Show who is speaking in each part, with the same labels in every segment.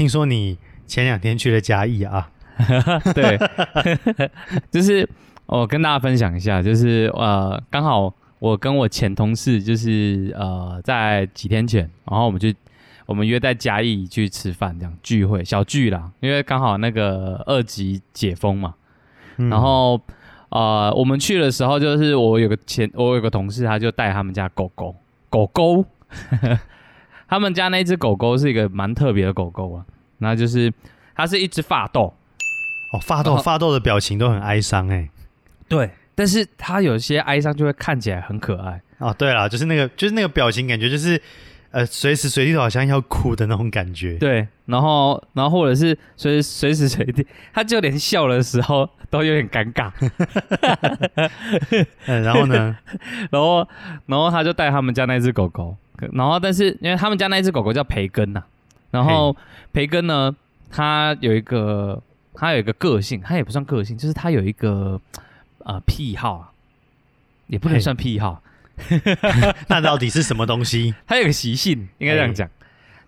Speaker 1: 听说你前两天去了嘉义啊？
Speaker 2: 对，就是我跟大家分享一下，就是呃，刚好我跟我前同事就是呃，在几天前，然后我们就我们约在嘉义去吃饭，这样聚会小聚啦，因为刚好那个二级解封嘛，
Speaker 1: 嗯。
Speaker 2: 然后呃，我们去的时候，就是我有个前我有个同事，他就带他们家狗狗狗狗，他们家那只狗狗是一个蛮特别的狗狗啊，那就是它是一只发豆。
Speaker 1: 哦，发豆
Speaker 2: 然后
Speaker 1: 发豆的表情都很哀伤哎。
Speaker 2: 对，但是它有些哀伤就会看起来很可爱。
Speaker 1: 哦，对了，就是那个就是那个表情，感觉就是呃随时随地都好像要哭的那种感觉。
Speaker 2: 对，然后然后或者是随随时随地，它就连笑的时候都有点尴尬。
Speaker 1: 嗯，然后呢？
Speaker 2: 然后然后他就带他们家那只狗狗，然后但是因为他们家那只狗狗叫培根呐、然后培根呢，他有一个他有一个个性，他也不算个性，就是他有一个呃癖好啊，也不能算癖好，
Speaker 1: 那到底是什么东西？
Speaker 2: 他有个习性，应该这样讲，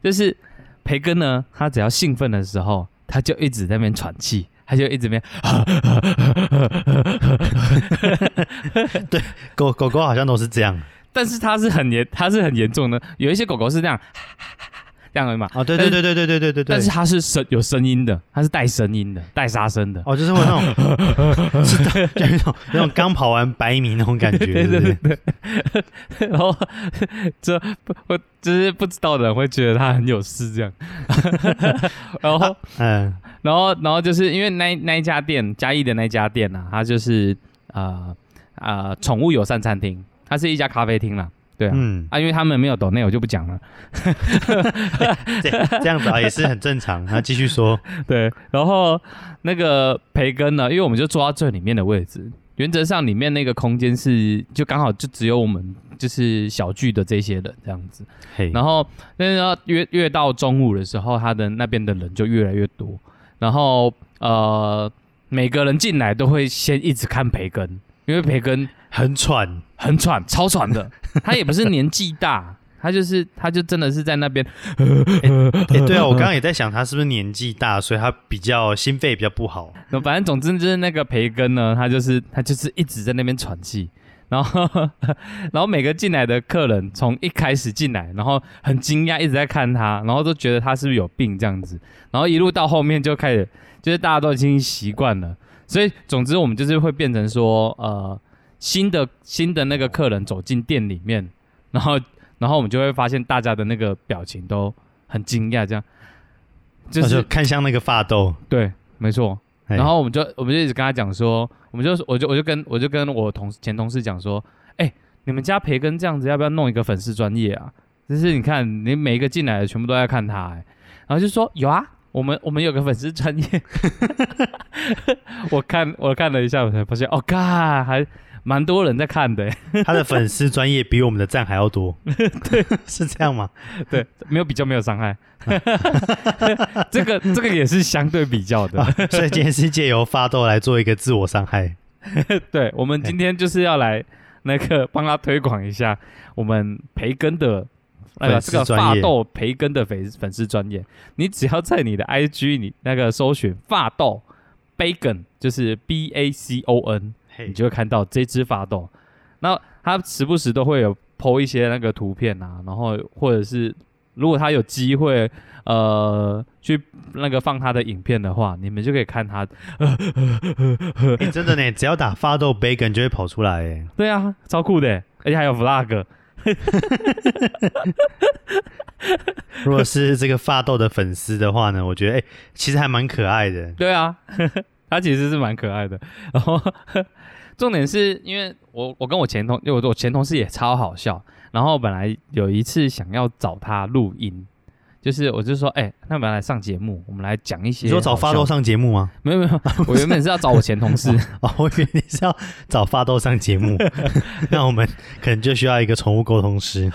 Speaker 2: 就是培根呢，他只要兴奋的时候，他就一直在那边喘气，他就一直边，
Speaker 1: 狗狗狗好像都是这样。
Speaker 2: 但是它是很严，它是很严重的，有一些狗狗是这样这样的嘛，
Speaker 1: 哦，对对对对对对对对对。
Speaker 2: 但是它是声有声音的，它是带声音的，带杀声的。
Speaker 1: 哦，就是会那种，是的，就有一种那种刚跑完百米那种感觉，
Speaker 2: 对对
Speaker 1: 对
Speaker 2: 对对，然后这不我就是不知道的人会觉得它很有事这样，然后
Speaker 1: 嗯，
Speaker 2: 然后然后就是因为那那一家店嘉义的那一家店啊，它就是呃呃宠物友善餐厅，它是一家咖啡厅啦，对啊。
Speaker 1: 嗯，
Speaker 2: 啊，因为他们没有懂内，我就不讲了。
Speaker 1: 这这样子啊，也是很正常。那继续说，
Speaker 2: 对，然后那个培根呢，因为我们就坐到最里面的位置，原则上里面那个空间是就刚好就只有我们就是小聚的这些人这样子。
Speaker 1: 嘿，
Speaker 2: 然后但是要越越到中午的时候，他的那边的人就越来越多，然后呃每个人进来都会先一直看培根，因为培根
Speaker 1: 很喘，
Speaker 2: 很喘，超喘的。他也不是年纪大，他就是他就真的是在那边
Speaker 1: 哎，对啊，我刚刚也在想，他是不是年纪大，所以他比较心肺比较不好。
Speaker 2: 那反正总之就是那个培根呢，他就是他就是一直在那边喘气，然后然后每个进来的客人从一开始进来，然后很惊讶，一直在看他，然后都觉得他是不是有病这样子，然后一路到后面就开始就是大家都已经习惯了，所以总之我们就是会变成说呃新的新的那个客人走进店里面，然后然后我们就会发现大家的那个表情都很惊讶，这样就
Speaker 1: 就是是看向那个发豆，
Speaker 2: 对，没错。然后我们就我们就一直跟他讲说，我们就我就我就跟我就跟我同前同事讲说，哎、你们家培根这样子，要不要弄一个粉丝专业啊？就是你看，你每一个进来的全部都在看他、哎，然后就说有啊，我们我们有个粉丝专业，我看我看了一下，我才发现，哦，嘎，还蛮多人在看的、哎
Speaker 1: 他的粉丝专业比我们的赞还要多。对，是这样吗？
Speaker 2: 对，没有比较没有伤害，这个这个也是相对比较的，
Speaker 1: 啊所以今天是借由发豆来做一个自我伤害。
Speaker 2: 对，我们今天就是要来那个帮他推广一下我们培根的那个这个发豆培根的粉粉丝专业，你只要在你的 IG 你那个搜寻发豆 bacon，就是 B A C O N，你，就会看到这只发豆。那他时不时都会有 PO 一些那个图片啊，然后或者是如果他有机会呃去那个放他的影片的话，你们就可以看他
Speaker 1: 哎真的呢，只要打发豆 bacon 就会跑出来。哎，
Speaker 2: 对啊，超酷的，而且还有 vlog。
Speaker 1: 如果是这个发豆的粉丝的话呢，我觉得哎，其实还蛮可爱的。
Speaker 2: 对啊，他其实是蛮可爱的。然后重点是因为我我跟我前同，因为我我前同事也超好笑。然后本来有一次想要找他录音，就是我就说，哎、那我们来上节目，我们来讲一些。
Speaker 1: 你说找发豆？上节目吗？
Speaker 2: 没有没有，我原本是要找我前同事。
Speaker 1: 哦，我以为你是要找发豆上节目，那我们可能就需要一个宠物沟通师。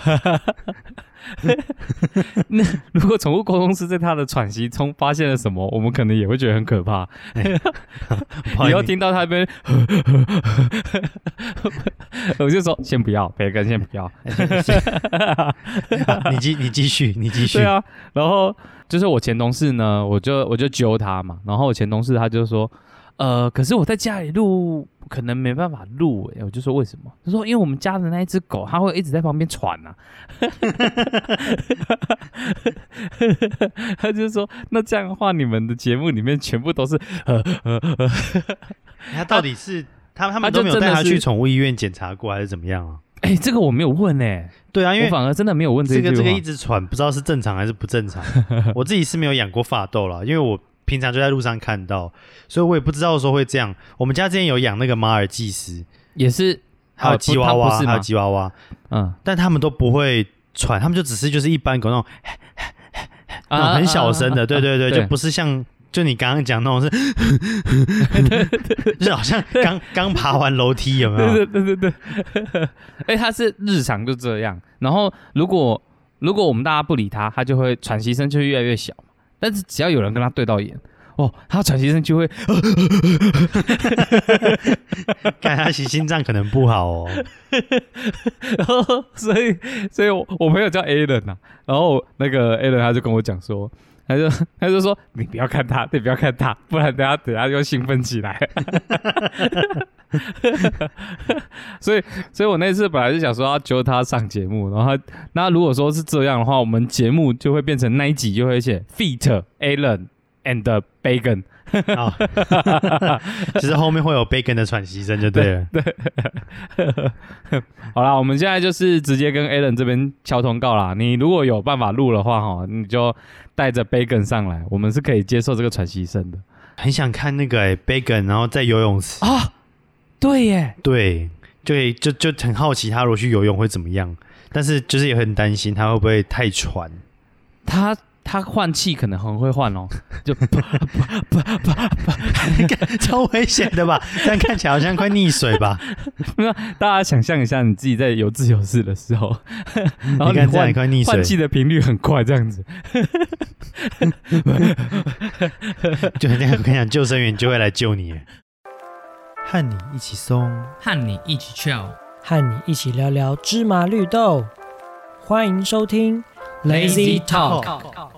Speaker 2: 那如果宠物沟通师在他的喘息中发现了什么，我们可能也会觉得很可怕。以后听到他那边，我就说先不要，培根先不要。
Speaker 1: 你继你继续，你继续。
Speaker 2: 对啊，然后就是我前同事呢，我就我就揪他嘛，然后我前同事他就说，呃，可是我在家里录可能没办法录，哎，我就说为什么？他说因为我们家的那一只狗，它会一直在旁边喘呐、他就说，那这样的话，你们的节目里面全部都是呃呃呃，
Speaker 1: 他到底是他他
Speaker 2: 他
Speaker 1: 们都没有带他去宠物医院检查过，还是怎么样啊？
Speaker 2: 哎、这个我没有问哎、
Speaker 1: 对啊，因
Speaker 2: 我
Speaker 1: 为
Speaker 2: 反而真的没有问。这
Speaker 1: 个这个一直喘，不知道是正常还是不正常。我自己是没有养过发豆啦，因为我平常就在路上看到，所以我也不知道说会这样。我们家之前有养那个马尔济斯，
Speaker 2: 也是，
Speaker 1: 还有
Speaker 2: 哦
Speaker 1: 吉娃娃，还有吉娃娃，
Speaker 2: 嗯，
Speaker 1: 但他们都不会喘，他们就只是就是一般狗那种那种
Speaker 2: 啊
Speaker 1: 很小声的，
Speaker 2: 啊
Speaker 1: 对对对，
Speaker 2: 对。
Speaker 1: 就不是像就你刚刚讲那种是，就是好像刚刚爬完楼梯有没有？
Speaker 2: 对对对对对，哎，他 是日常就这样，然后如果如果我们大家不理他，他就会喘息声就会越来越小。嘛。但是只要有人跟他对到眼，哦，他喘息声就会，
Speaker 1: 看他其实心脏可能不好哦。
Speaker 2: 然后所以所以我我朋友叫 Alan 呐、然后那个 Alan 他就跟我讲说。他就 他就说你不要看他，你不要看他，不然等下等下又兴奋起来。所以所以我那次本来是想说要揪他上节目，然后他那如果说是这样的话，我们节目就会变成那一集就会写 Feet Alan and Bacon。
Speaker 1: 啊，其实后面会有 bacon 的喘息声就对了。
Speaker 2: 对 好啦，我们现在就是直接跟 Alan 这边敲通告啦。你如果有办法录的话，哈，你就带着 Bacon 上来，我们是可以接受这个喘息声的
Speaker 1: 很想看那个哎、bacon，然后在游泳池，
Speaker 2: 啊。对耶，
Speaker 1: 对，对，就就很好奇他如果去游泳会怎么样，但是就是也很担心他会不会太喘。
Speaker 2: 他他换气可能很会换哦，就
Speaker 1: 超危险的吧？这样看起来好像快溺水吧？
Speaker 2: 大家想象一下，你自己在有自由式的时候，然后
Speaker 1: 你看这样
Speaker 2: 换
Speaker 1: 也快溺
Speaker 2: 换
Speaker 1: 水，
Speaker 2: 气的频率很快，这样子。
Speaker 1: 就那样，我跟你讲，救生员就会来救你。和你一起松，
Speaker 3: 和你一起 chill。
Speaker 4: 和你一起聊聊芝麻绿豆。欢迎收听
Speaker 3: Lazy Talk。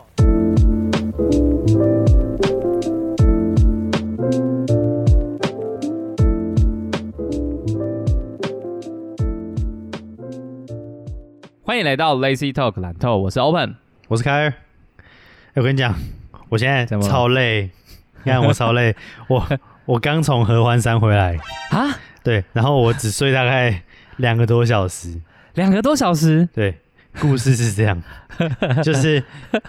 Speaker 2: 欢迎来到 Lazy Talk 懒透，我是 Open。
Speaker 1: 我是凯尔。哎我跟你讲，我现在超累，你看我超累，我我刚从合欢山回来，
Speaker 2: 啊，
Speaker 1: 对，然后我只睡大概两个多小时，
Speaker 2: 两个多小时，
Speaker 1: 对，故事是这样，就是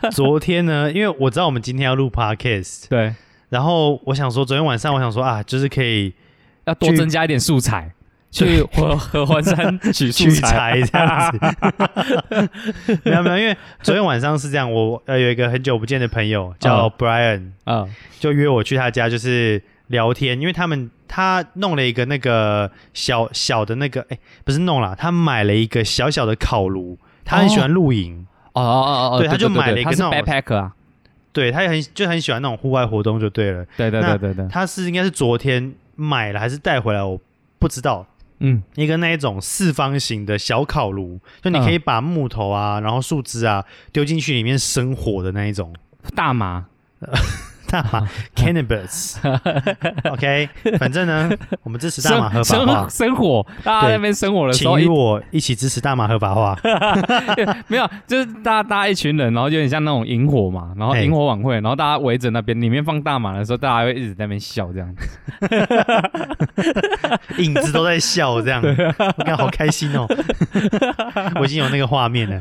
Speaker 1: 昨天呢，因为我知道我们今天要录 podcast，
Speaker 2: 对，
Speaker 1: 然后我想说，昨天晚上我想说啊，就是可以
Speaker 2: 要多增加一点素材，去合 合欢山取素
Speaker 1: 取
Speaker 2: 材。
Speaker 1: 材这样子。没有没有，因为昨天晚上是这样，我呃有一个很久不见的朋友叫
Speaker 2: 嗯
Speaker 1: Brian，、
Speaker 2: 嗯，
Speaker 1: 就约我去他家，就是聊天，因为他们他弄了一个那个小小的那个，哎，不是弄了，他买了一个小小的烤炉，他很喜欢露营，
Speaker 2: 哦哦哦哦，
Speaker 1: 对他就买了一个那种
Speaker 2: backpacker 啊，
Speaker 1: 对他也很就很喜欢那种户外活动就对了。
Speaker 2: 对对对对对，
Speaker 1: 他是应该是昨天买了还是带回来，我不知道。
Speaker 2: 嗯，
Speaker 1: 一个那一种四方形的小烤炉，就你可以把木头啊，然后树枝啊丢进去里面生火的那一种。
Speaker 2: 大麻，
Speaker 1: 大麻 cannabis，OK，反正呢，我们支持大麻合法
Speaker 2: 生
Speaker 1: 化
Speaker 2: 生，生活，大家在那边生活的时候，
Speaker 1: 请与我一起支持大麻合法化。
Speaker 2: 没有，就是大家大家一群人，然后有点像那种萤火嘛，然后萤火晚会，然后大家围着那边，里面放大麻的时候，大家会一直在那边笑这样子。
Speaker 1: 影子都在笑，这样，我看好开心哦。我已经有那个画面了，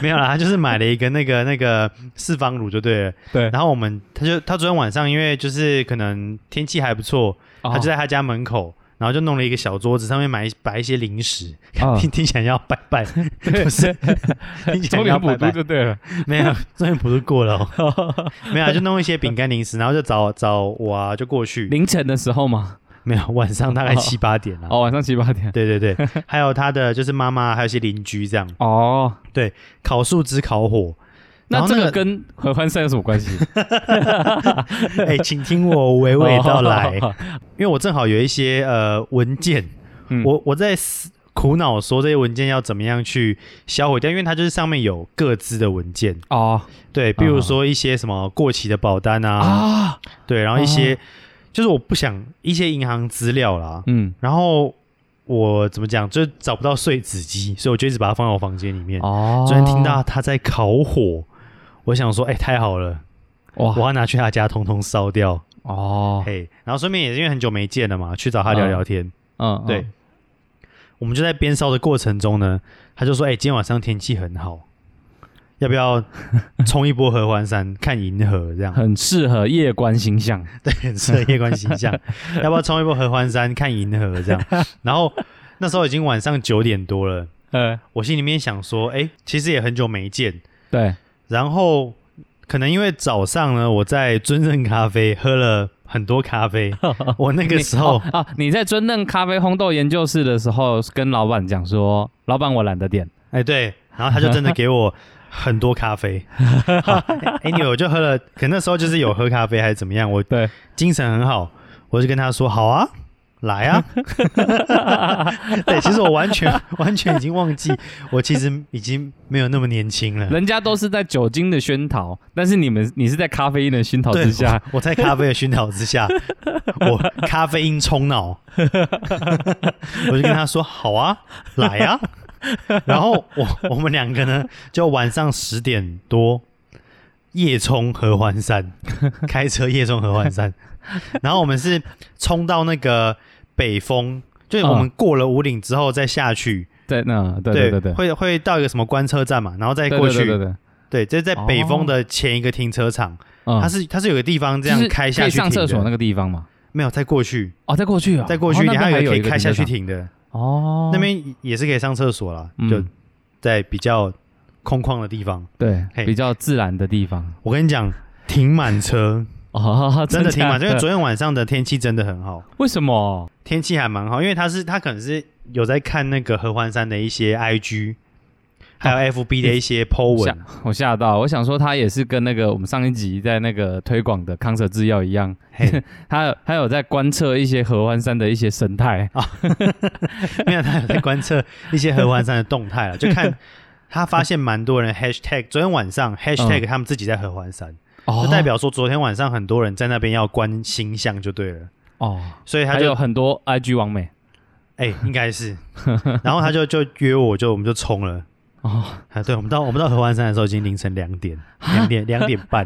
Speaker 1: 没有啦，他就是买了一个那个那个四方炉就对了。
Speaker 2: 对，
Speaker 1: 然后我们他就他昨天晚上因为就是可能天气还不错，
Speaker 2: 哦
Speaker 1: 他就在他家门口。然后就弄了一个小桌子，上面买一摆一些零食，
Speaker 2: 哦
Speaker 1: 听听起来要拜拜，不是？听起来要拜拜
Speaker 2: 就对了。
Speaker 1: 没有，中年普渡过了、哦，没有啊，就弄一些饼干零食，然后就找找我啊，就过去，
Speaker 2: 凌晨的时候嘛，
Speaker 1: 没有，晚上大概七八点了、
Speaker 2: 哦，晚上七八点。
Speaker 1: 对对对，还有他的就是妈妈，还有一些邻居这样
Speaker 2: 哦，对
Speaker 1: 烤树枝、烤火。然
Speaker 2: 那这个跟合欢山有什么关系？
Speaker 1: 哎，请听我娓娓道来，
Speaker 2: 哦
Speaker 1: 因为我正好有一些呃文件，
Speaker 2: 嗯。
Speaker 1: 我我在思苦恼说这些文件要怎么样去销毁掉，因为它就是上面有各自的文件，
Speaker 2: 哦。
Speaker 1: 对，比如说一些什么过期的保单啊，
Speaker 2: 啊，
Speaker 1: 对，然后一些、就是我不想一些银行资料啦，
Speaker 2: 嗯，
Speaker 1: 然后我怎么讲，就找不到碎纸机，所以我就一直把它放在我房间里面。
Speaker 2: 哦，
Speaker 1: 昨天听到他在烤火，我想说，哎、太好了，
Speaker 2: 哇
Speaker 1: 我要拿去他家通通烧掉。
Speaker 2: 哦，
Speaker 1: 嘿，然后顺便也是因为很久没见了嘛，去找他聊聊天。
Speaker 2: 嗯，
Speaker 1: 对，我们就在边烧的过程中呢，他就说：“哎、今天晚上天气很好，要不要 冲一波合欢山看银河？这样
Speaker 2: 很适合夜观星象。
Speaker 1: 对，很适合夜观星象。要不要冲一波合欢山看银河？这样。然后那时候已经晚上九点多了，
Speaker 2: 呃，
Speaker 1: 我心里面想说：哎、其实也很久没见。
Speaker 2: 对，
Speaker 1: 然后可能因为早上呢，我在尊任咖啡喝了很多咖啡，我那个时候
Speaker 2: 啊，你在尊任咖啡烘豆研究室的时候，跟老板讲说，老板我懒得点。
Speaker 1: 哎，对，然后他就真的给我很多咖啡。好，anyway，我就喝了，可那时候就是有喝咖啡还是怎么样，我
Speaker 2: 对，
Speaker 1: 精神很好，我就跟他说：“好啊，来啊。”对，其实我完全 完全已经忘记，我其实已经没有那么年轻了。
Speaker 2: 人家都是在酒精的熏陶，但是你们你是在咖啡因的熏陶之下，
Speaker 1: 我我在咖啡的熏陶之下，我咖啡因冲脑，我就跟他说：“好啊，来啊。”然后我我们两个呢，就晚上十点多夜冲合欢山，开车夜冲合欢山。然后我们是冲到那个北峰，就是我们过了五岭之后再下去，
Speaker 2: 对，那对对对对，
Speaker 1: 会会到一个什么观车站嘛，然后再过去，
Speaker 2: 对对对。对，
Speaker 1: 对，这是在北峰的前一个停车场，
Speaker 2: 嗯。
Speaker 1: 它是它是有个地方这样开下去
Speaker 2: 上厕所那个地方嘛。
Speaker 1: 没有再过去，
Speaker 2: 哦，再过去哦，
Speaker 1: 再过去，
Speaker 2: 哦那边
Speaker 1: 你还有可以开下去
Speaker 2: 停
Speaker 1: 的，
Speaker 2: 哦，
Speaker 1: 那边也是可以上厕所啦，
Speaker 2: 嗯。
Speaker 1: 就在比较空旷的地方。
Speaker 2: 对
Speaker 1: 嘿。
Speaker 2: 比较自然的地方。
Speaker 1: 我跟你讲，停满车，
Speaker 2: 哦，
Speaker 1: 真的挺满，
Speaker 2: 假
Speaker 1: 因为昨天晚上的天气真的很好，
Speaker 2: 为什么？
Speaker 1: 天气还蛮好，因为他是他可能是有在看那个合欢山的一些 IG，还有 FB 的一些 po
Speaker 2: 吓
Speaker 1: 文，
Speaker 2: 我吓到，我想说他也是跟那个我们上一集在那个推广的康舍制药一样，
Speaker 1: 嘿，
Speaker 2: 他他有在观测一些合欢山的一些生态啊。
Speaker 1: 没有他有在观测一些合欢山的动态了，就看他发现蛮多人 hashtag 昨天晚上 hashtag 他们自己在合欢山。
Speaker 2: 哦。
Speaker 1: 就代表说昨天晚上很多人在那边要观星象就对了，
Speaker 2: 哦，
Speaker 1: 所以他
Speaker 2: 还有
Speaker 1: 就
Speaker 2: 很多 IG 网美。
Speaker 1: 哎、应该是，然后他就就约我就我们就冲了。
Speaker 2: 哦，
Speaker 1: 啊，对，我们到我们到合欢山的时候已经凌晨两点，两点两点半，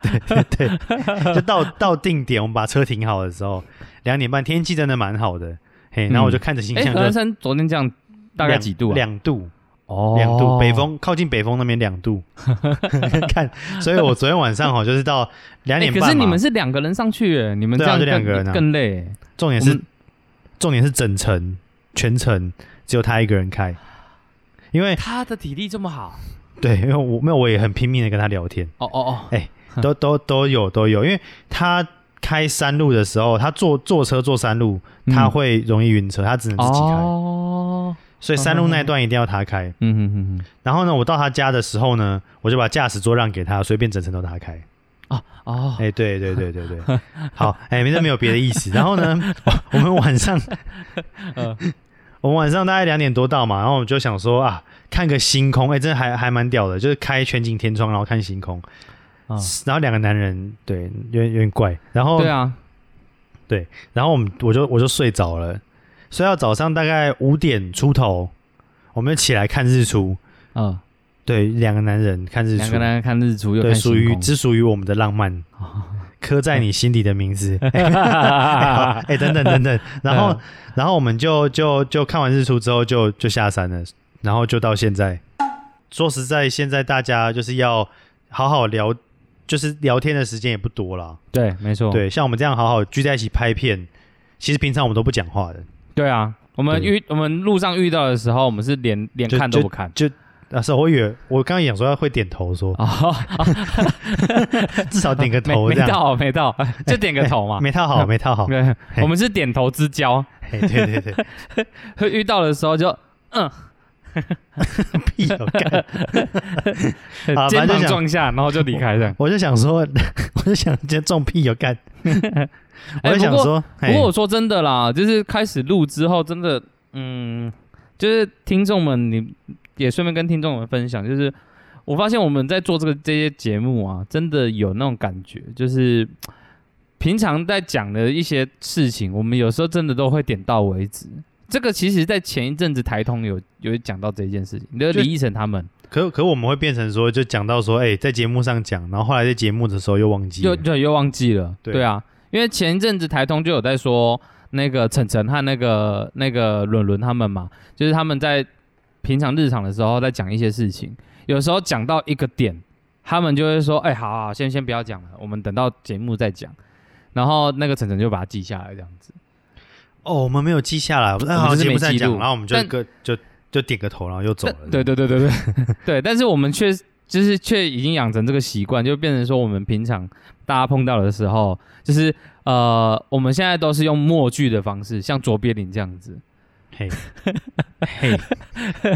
Speaker 1: 对对对，就到到定点，我们把车停好的时候，两点半，天气真的蛮好的，嘿，然后我就看着星
Speaker 2: 哎，
Speaker 1: 象就
Speaker 2: 合欢山昨天这样大概
Speaker 1: 两
Speaker 2: 几度啊？
Speaker 1: 两度，
Speaker 2: 哦
Speaker 1: 两度，北风靠近北风那边两度，看，所以我昨天晚上哈就是到两
Speaker 2: 哎，
Speaker 1: 点半嘛。
Speaker 2: 可是你们，是两个人上去耶，你们这样更
Speaker 1: 就两个人啊。
Speaker 2: 更累。
Speaker 1: 重点是重点是整程全程只有他一个人开，因为
Speaker 2: 他的体力这么好，
Speaker 1: 对，因为我没有我也很拼命的跟他聊天，
Speaker 2: 哦哦哦，哎
Speaker 1: 都都都有都有，因为他开山路的时候，他坐坐车坐山路，
Speaker 2: 嗯。
Speaker 1: 他会容易晕车，他只能自己开，
Speaker 2: 哦，
Speaker 1: 所以山路那一段一定要他开。
Speaker 2: 嗯哼哼哼，
Speaker 1: 然后呢，我到他家的时候呢，我就把驾驶座让给他，随便整层都他开。
Speaker 2: 哦哦，
Speaker 1: 哎、对对对对对，好，哎、没这没有别的意思。然后呢，我们晚上，
Speaker 2: 嗯
Speaker 1: 我们晚上大概两点多到嘛，然后我们就想说啊，看个星空，哎、真的还还蛮屌的，就是开全景天窗，然后看星空。
Speaker 2: 啊
Speaker 1: 然后两个男人，对，有点有点怪。然后
Speaker 2: 对啊，对
Speaker 1: 然后我们我就我就睡着了，睡到早上大概五点出头，我们就起来看日出。
Speaker 2: 嗯，
Speaker 1: 对，两个男人看日出
Speaker 2: 两个男，人看日出又
Speaker 1: 对，属于只属于我们的浪漫，
Speaker 2: 哦
Speaker 1: 刻在你心底的名字。哎、等等等等，然后
Speaker 2: 嗯
Speaker 1: 然后我们就就就看完日出之后就就下山了，然后就到现在。说实在，现在大家就是要好好聊，就是聊天的时间也不多了。
Speaker 2: 对，没错，
Speaker 1: 对，像我们这样好好聚在一起拍片，其实平常我们都不讲话的。
Speaker 2: 对啊，我们遇我们路上遇到的时候，我们是连连看都不看。
Speaker 1: 啊，是我以为我刚刚想说会点头说，
Speaker 2: 哦，
Speaker 1: 至少点个
Speaker 2: 没没
Speaker 1: 头这样。
Speaker 2: 到没到，就点个头嘛。
Speaker 1: 没套好，没套好。
Speaker 2: 对，我们是点头之交，
Speaker 1: 嘿对对对，
Speaker 2: 会遇到的时候就嗯，
Speaker 1: 屁有干。好
Speaker 2: 肩
Speaker 1: 反正就想
Speaker 2: 膀撞下，然后就离开这样。
Speaker 1: 我就想说，我就想这中屁有干。我就想说，
Speaker 2: 不过我说真的啦，就是开始录之后，真的，嗯，就是听众们，你也顺便跟听众们分享，就是我发现我们在做这个这些节目啊，真的有那种感觉，就是平常在讲的一些事情，我们有时候真的都会点到为止。这个其实，在前一阵子台通有有讲到这件事情，就是李依晨他们
Speaker 1: 可可我们会变成说，就讲到说，哎、在节目上讲，然后后来在节目的时候又忘记了。
Speaker 2: 就就又忘记了，
Speaker 1: 对
Speaker 2: 对啊，因为前一阵子台通就有在说那个晨晨和那个那个伦伦他们嘛，就是他们在平常日常的时候在讲一些事情，有时候讲到一个点，他们就会说，哎、好好，先先不要讲了，我们等到节目再讲。然后那个晨晨就把它记下来，这样子。
Speaker 1: 哦，我们没有记下来，我们
Speaker 2: 是没记录
Speaker 1: 节目在讲，然后我们就
Speaker 2: 但
Speaker 1: 个就就点个头，然后又走了。
Speaker 2: 对对对对对 对，但是我们却就是却已经养成这个习惯，就变成说我们平常大家碰到的时候，就是呃，我们现在都是用默剧的方式，像卓别林这样子。
Speaker 1: 嘿，嘿，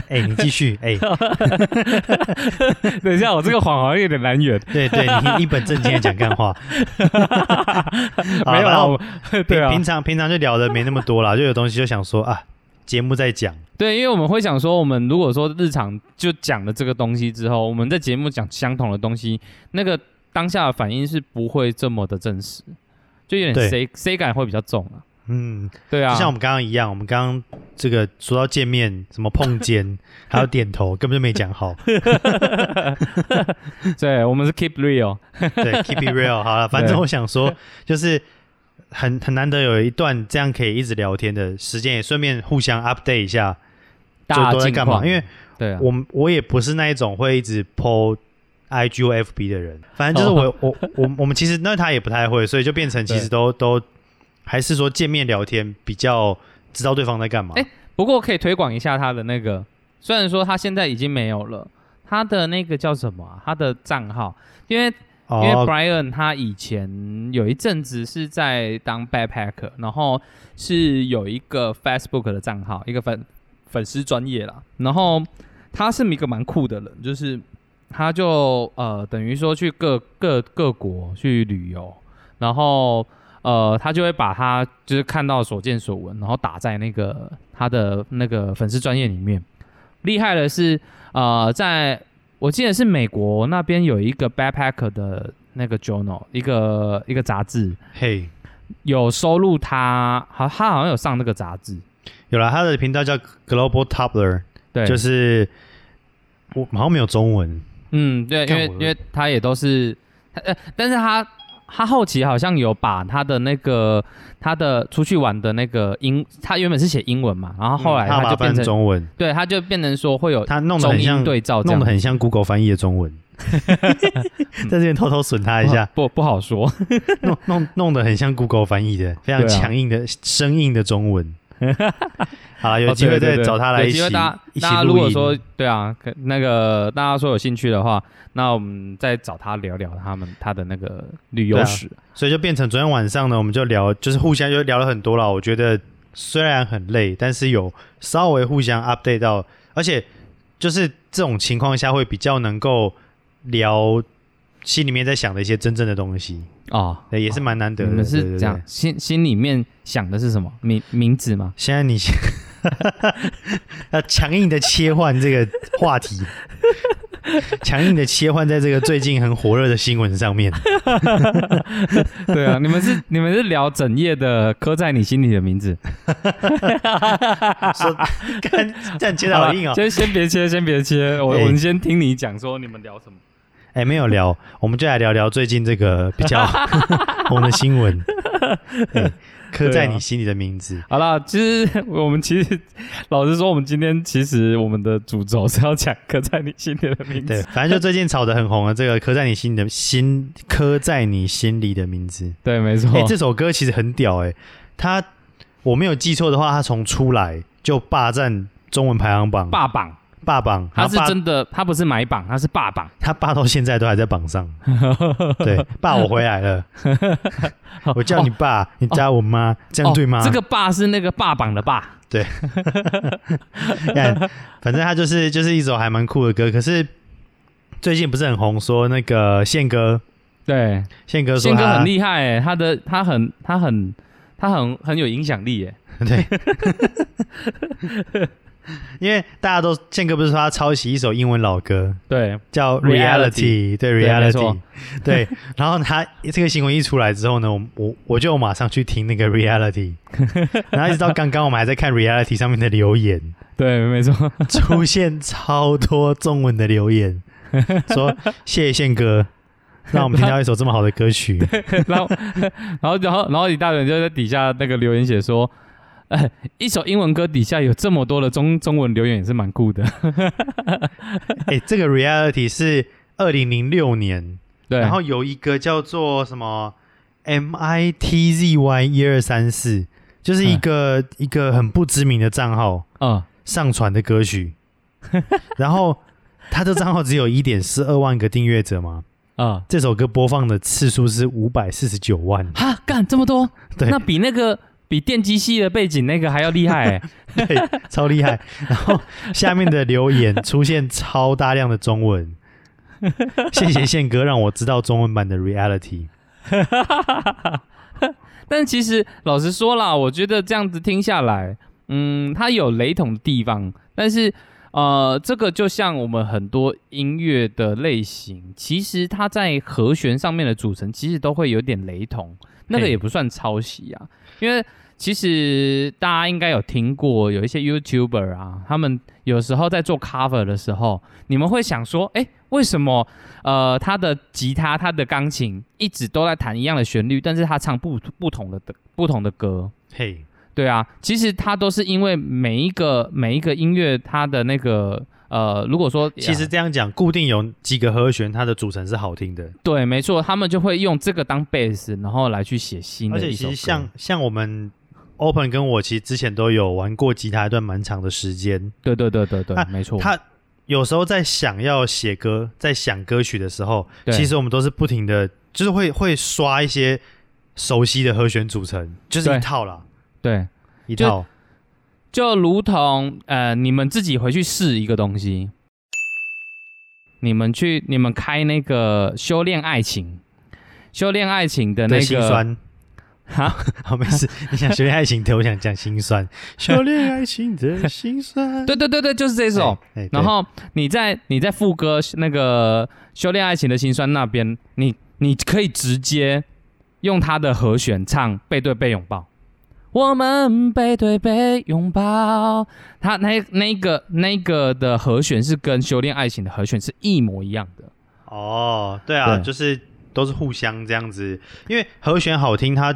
Speaker 1: 哎，你继续，哎，
Speaker 2: 等一下，我这个谎好像有点难圆。
Speaker 1: 对对，你一本正经的讲干话。
Speaker 2: 没有
Speaker 1: 啦，
Speaker 2: 我对啊
Speaker 1: 平，常平常就聊的没那么多啦，就有东西就想说啊，节目在讲，
Speaker 2: 对，因为我们会想说，我们如果说日常就讲了这个东西之后，我们在节目讲相同的东西，那个当下的反应是不会这么的真实，就有点
Speaker 1: 对
Speaker 2: C C 感会比较重啊。
Speaker 1: 嗯，
Speaker 2: 对啊，
Speaker 1: 就像我们刚刚一样，我们刚刚这个说到见面，什么碰肩，还有点头，根本就没讲好。
Speaker 2: 对，我们是 keep real。
Speaker 1: 对，keep it real。好了，反正我想说，就是很很难得有一段这样可以一直聊天的时间，也顺便互相 update 一下，就
Speaker 2: 大
Speaker 1: 都在干嘛？因为
Speaker 2: 对啊，
Speaker 1: 我们我也不是那一种会一直 po IG 或 FB 的人，反正就是我、我我我们其实那他也不太会，所以就变成其实都都还是说见面聊天比较知道对方在干嘛。
Speaker 2: 哎不过可以推广一下他的那个，虽然说他现在已经没有了，他的那个叫什么啊、他的账号，因为因为，Brian 他以前有一阵子是在当 backpacker，然后是有一个 Facebook 的账号，一个粉粉丝专业啦。然后他是一个蛮酷的人，就是他就呃等于说去各各各国去旅游，然后呃他就会把他就是看到所见所闻，然后打在那个他的那个粉丝专业里面。厉害的是呃在我记得是美国那边有一个 backpacker 的那个 journal，一个一个杂志，
Speaker 1: 嘿，
Speaker 2: 有收录他，好，他好像有上那个杂志，
Speaker 1: 有了，他的频道叫 Global Toppler，
Speaker 2: 对，
Speaker 1: 就是我好像没有中文。
Speaker 2: 嗯，对，因为因为他也都是，呃，但是他他后期好像有把他的那个他的出去玩的那个英，他原本是写英文嘛，然后后来
Speaker 1: 嗯他
Speaker 2: 就变成，
Speaker 1: 中文，
Speaker 2: 对，他就变成说会有
Speaker 1: 他弄得很像
Speaker 2: 对照
Speaker 1: 弄得很像 Google 翻译的中文。在这边偷偷损他一下，
Speaker 2: 不不好说，
Speaker 1: 弄弄弄得很像 Google 翻译的，非常强硬的、生硬的中文。好了，有
Speaker 2: 哦
Speaker 1: 机会再找他来一起
Speaker 2: 机会大家如。果说对啊，可那个大家说有兴趣的话，那我们再找他聊聊他们他的那个旅游史。
Speaker 1: 所以就变成昨天晚上呢，我们就聊，就是互相就聊了很多了。我觉得虽然很累，但是有稍微互相 update 到，而且就是这种情况下会比较能够聊心里面在想的一些真正的东西，
Speaker 2: 哦，
Speaker 1: 对也是蛮难得的。
Speaker 2: 你们是这样
Speaker 1: 对
Speaker 2: 心心里面想的是什么名名字吗？
Speaker 1: 现在你 要强硬的切换这个话题，强硬的切换在这个最近很火热的新闻上面。
Speaker 2: 对啊，你们是你们是聊整夜的刻在你心里的名字，
Speaker 1: 说，看这样切的好硬哦。
Speaker 2: 先先别切，先别切，我
Speaker 1: 哎
Speaker 2: 我们先听你讲说你们聊什么。
Speaker 1: 哎，没有聊，我们就来聊聊最近这个比较红的新闻。哎 刻在你心里的名字。
Speaker 2: 好了，其实我们其实老实说，我们今天其实我们的主轴是要讲刻在你心里的名
Speaker 1: 对，
Speaker 2: 字。
Speaker 1: 反正就最近炒的很红的这个刻在你心里的心，刻在你心里的名字。
Speaker 2: 对，没错。
Speaker 1: 哎、这首歌其实很屌哎、它我没有记错的话，它从出来就霸占中文排行榜，
Speaker 2: 霸榜，
Speaker 1: 霸榜，
Speaker 2: 他是真的，他不是买榜，他是霸榜。
Speaker 1: 他霸到现在都还在榜上。对，爸我回来了，我叫你爸，你加我妈，这样对吗？
Speaker 2: 哦这个霸是那个霸榜的霸。
Speaker 1: 看，反正他就是就是一首还蛮酷的歌。可是最近不是很红，说那个宪哥，
Speaker 2: 对，
Speaker 1: 宪哥说他
Speaker 2: 宪哥很厉害哎，他的他很他很他很很有影响力哎。
Speaker 1: 对，因为大家都宪哥不是说他抄袭一首英文老歌
Speaker 2: 对，
Speaker 1: 叫
Speaker 2: Reality
Speaker 1: Reality，对 Reality，
Speaker 2: 错
Speaker 1: 对，然后他这个新闻一出来之后呢，我我我就马上去听那个 Reality，然后一直到刚刚我们还在看 Reality 上面的留言，
Speaker 2: 对，没错。
Speaker 1: 出现超多中文的留言，说谢谢宪哥，让我们听到一首这么好的歌曲。
Speaker 2: 然后，然后，然后，然后李大人就在底下那个留言写说，呃，一首英文歌底下有这么多的中中文留言也是蛮酷的。
Speaker 1: 哎、这个 Reality 是二零零六年，
Speaker 2: 对，
Speaker 1: 然后有一个叫做什么 M I T Z Y 一二三四，就是一个、一个很不知名的账号
Speaker 2: 嗯，
Speaker 1: 上传的歌曲，然后他的账号只有一点四二万个订阅者嘛，
Speaker 2: 啊、
Speaker 1: 这首歌播放的次数是五百四十九万，
Speaker 2: 哈，干这么多，
Speaker 1: 对。
Speaker 2: 那比那个比电机系的背景那个还要厉害、欸。
Speaker 1: 对，超厉害。然后下面的留言 出现超大量的中文，谢谢宪哥让我知道中文版的 Reality。
Speaker 2: 但其实老实说啦，我觉得这样子听下来，嗯，它有雷同的地方，但是呃，这个就像我们很多音乐的类型，其实它在和弦上面的组成其实都会有点雷同，那个也不算抄袭啊，因为其实大家应该有听过有一些 YouTuber 啊，他们有时候在做 cover 的时候，你们会想说，哎，为什么呃他的吉他、他的钢琴一直都在弹一样的旋律，但是他唱不不同的的不同的歌？
Speaker 1: 嘿，
Speaker 2: 对啊，其实他都是因为每一个每一个音乐它的那个呃，如果说
Speaker 1: 其实这样讲，固定有几个和弦，它的组成是好听的。
Speaker 2: 对，没错，他们就会用这个当 base，然后来去写新
Speaker 1: 而且。其实像像我们 Open 跟我其实之前都有玩过吉他一段蛮长的时间。
Speaker 2: 对对对对对
Speaker 1: 啊，
Speaker 2: 没错。
Speaker 1: 他有时候在想要写歌，在想歌曲的时候，其实我们都是不停的，就是会会刷一些熟悉的和弦组成，就是一套啦，
Speaker 2: 对，就
Speaker 1: 一套。
Speaker 2: 就如同呃，你们自己回去试一个东西，你们去你们开那个修炼爱情，修炼爱情的那
Speaker 1: 的
Speaker 2: 个
Speaker 1: 心酸，
Speaker 2: 好，
Speaker 1: 好没事。你想修炼爱情的，我想讲心酸，修炼爱情的心酸。
Speaker 2: 对对对对，就是这首。然后你在你在副歌那个修炼爱情的心酸那边，你你可以直接用它的和弦唱背对背拥抱。我们背对背拥抱，他那那个那个的和弦是跟修炼爱情的和弦是一模一样的。
Speaker 1: 哦，对啊，
Speaker 2: 对
Speaker 1: 就是都是互相这样子，因为和弦好听它，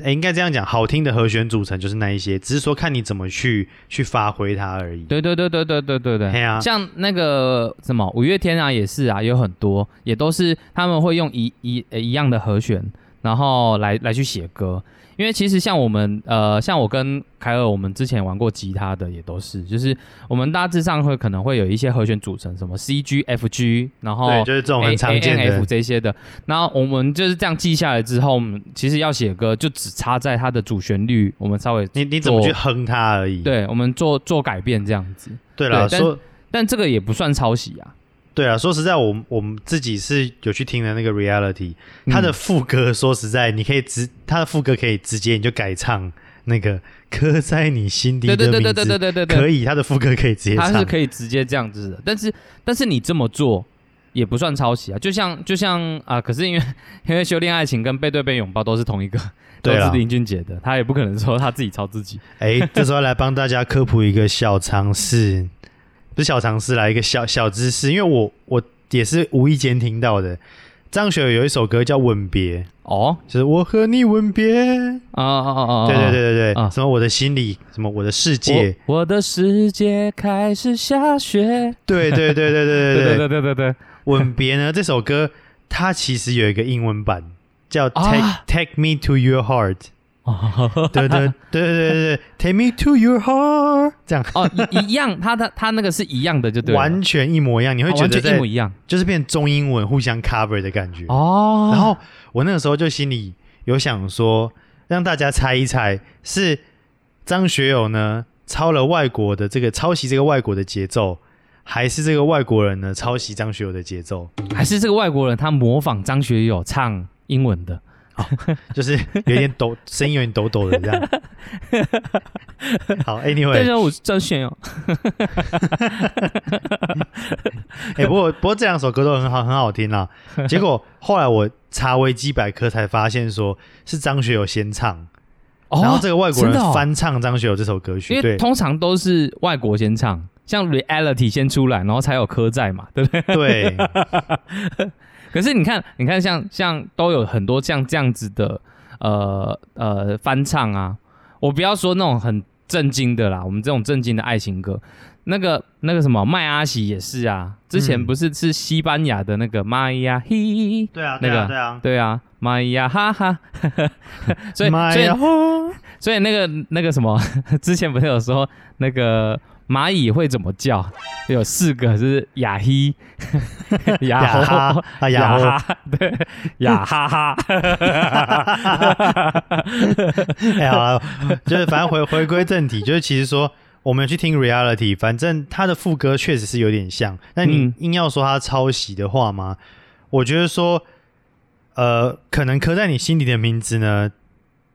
Speaker 1: 哎，应该这样讲，好听的和弦组成就是那一些，只是说看你怎么去去发挥它而已。
Speaker 2: 对对对对对对对对，
Speaker 1: 对啊
Speaker 2: 像那个什么五月天啊，也是啊，有很多也都是他们会用一一呃一样的和弦，然后来来去写歌。因为其实像我们呃，像我跟凯尔，我们之前玩过吉他的也都是，就是我们大致上会可能会有一些和弦组成，什么 C G F G，然后
Speaker 1: 对，就是这种很常见
Speaker 2: F
Speaker 1: 的。
Speaker 2: 这些的，然后我们就是这样记下来之后，我们其实要写歌就只差在它的主旋律，我们稍微
Speaker 1: 你你怎么去哼它而已。
Speaker 2: 对我们做做改变这样子。
Speaker 1: 对了，
Speaker 2: 对但
Speaker 1: 说
Speaker 2: 但这个也不算抄袭啊。
Speaker 1: 对啊，说实在，我们我们自己是有去听的那个 Reality，他的
Speaker 2: 嗯
Speaker 1: 副歌，说实在，你可以直，他的副歌可以直接你就改唱那个刻在你心底的名字，
Speaker 2: 对对对对对对对，
Speaker 1: 可以，他的副歌可以直接唱。
Speaker 2: 它是可以直接这样子的。但是但是你这么做也不算抄袭啊，就像就像啊，可是因为 因为修炼爱情跟背对背拥抱都是同一个，都是林俊杰的，他也不可能说他自己抄自己。
Speaker 1: 哎，这时候来帮大家科普一个小常识，不是小常识啦，一个小小知识，因为我我也是无意间听到的。张学友有一首歌叫《吻别》，
Speaker 2: 哦
Speaker 1: 就是我和你吻别。
Speaker 2: 啊啊啊啊！
Speaker 1: 对对对对对，
Speaker 2: 啊
Speaker 1: 什么我的心里，什么我的世界，
Speaker 2: 我我的世界开始下雪。
Speaker 1: 对对对对对对
Speaker 2: 对
Speaker 1: 对
Speaker 2: 对对
Speaker 1: 吻别呢这首歌，它其实有一个英文版，叫 Take、
Speaker 2: 啊
Speaker 1: Take Me to Your Heart。对对对对对对，Take Me to Your Heart，这样
Speaker 2: 哦一一样，他的他那个是一样的，就对了，
Speaker 1: 完全一模一样，你会
Speaker 2: 哦完
Speaker 1: 觉得
Speaker 2: 一模一样
Speaker 1: 就是变中英文互相 cover 的感觉。
Speaker 2: 哦。
Speaker 1: 然后我那个时候就心里有想说，让大家猜一猜，是张学友呢抄了外国的这个抄袭这个外国的节奏，还是这个外国人呢抄袭张学友的节奏？
Speaker 2: 还是这个外国人他模仿张学友唱英文的，
Speaker 1: 就是有点抖，声音有点抖抖的这样。好
Speaker 2: 大
Speaker 1: ，Anyway，
Speaker 2: 家我是张炫哦。
Speaker 1: 哎、不过不过这两首歌都很好，很好听啊。结果后来我查维基百科才发现，说是张学友先唱，然后这个外国人翻唱张学友这首歌曲，对
Speaker 2: 因为通常都是外国先唱，像 Reality 先出来，然后才有科在嘛，对不对？
Speaker 1: 对，
Speaker 2: 可是你看，你看像像都有很多像这样子的呃呃翻唱啊，我不要说那种很震惊的啦，我们这种震惊的爱情歌，那个那个什么麦阿喜也是啊，之前
Speaker 1: 嗯。
Speaker 2: 不是是西班牙的那个麦呀嘿，
Speaker 1: 对啊，
Speaker 2: 那个
Speaker 1: 对啊，
Speaker 2: 对啊，麦呀哈哈，所以所以所以那个那个什么，之前不是有说那个蚂蚁会怎么叫？有四个是雅嘿、雅
Speaker 1: 雅哈
Speaker 2: 吼、
Speaker 1: 啊雅吼，
Speaker 2: 哈，对，雅哈哈。
Speaker 1: 哎好了，就是反正回回归正题，就是其实说我们去听 reality，反正他的副歌确实是有点像，但你
Speaker 2: 嗯
Speaker 1: 硬要说他抄袭的话吗？我觉得说，呃，可能刻在你心底的名字呢，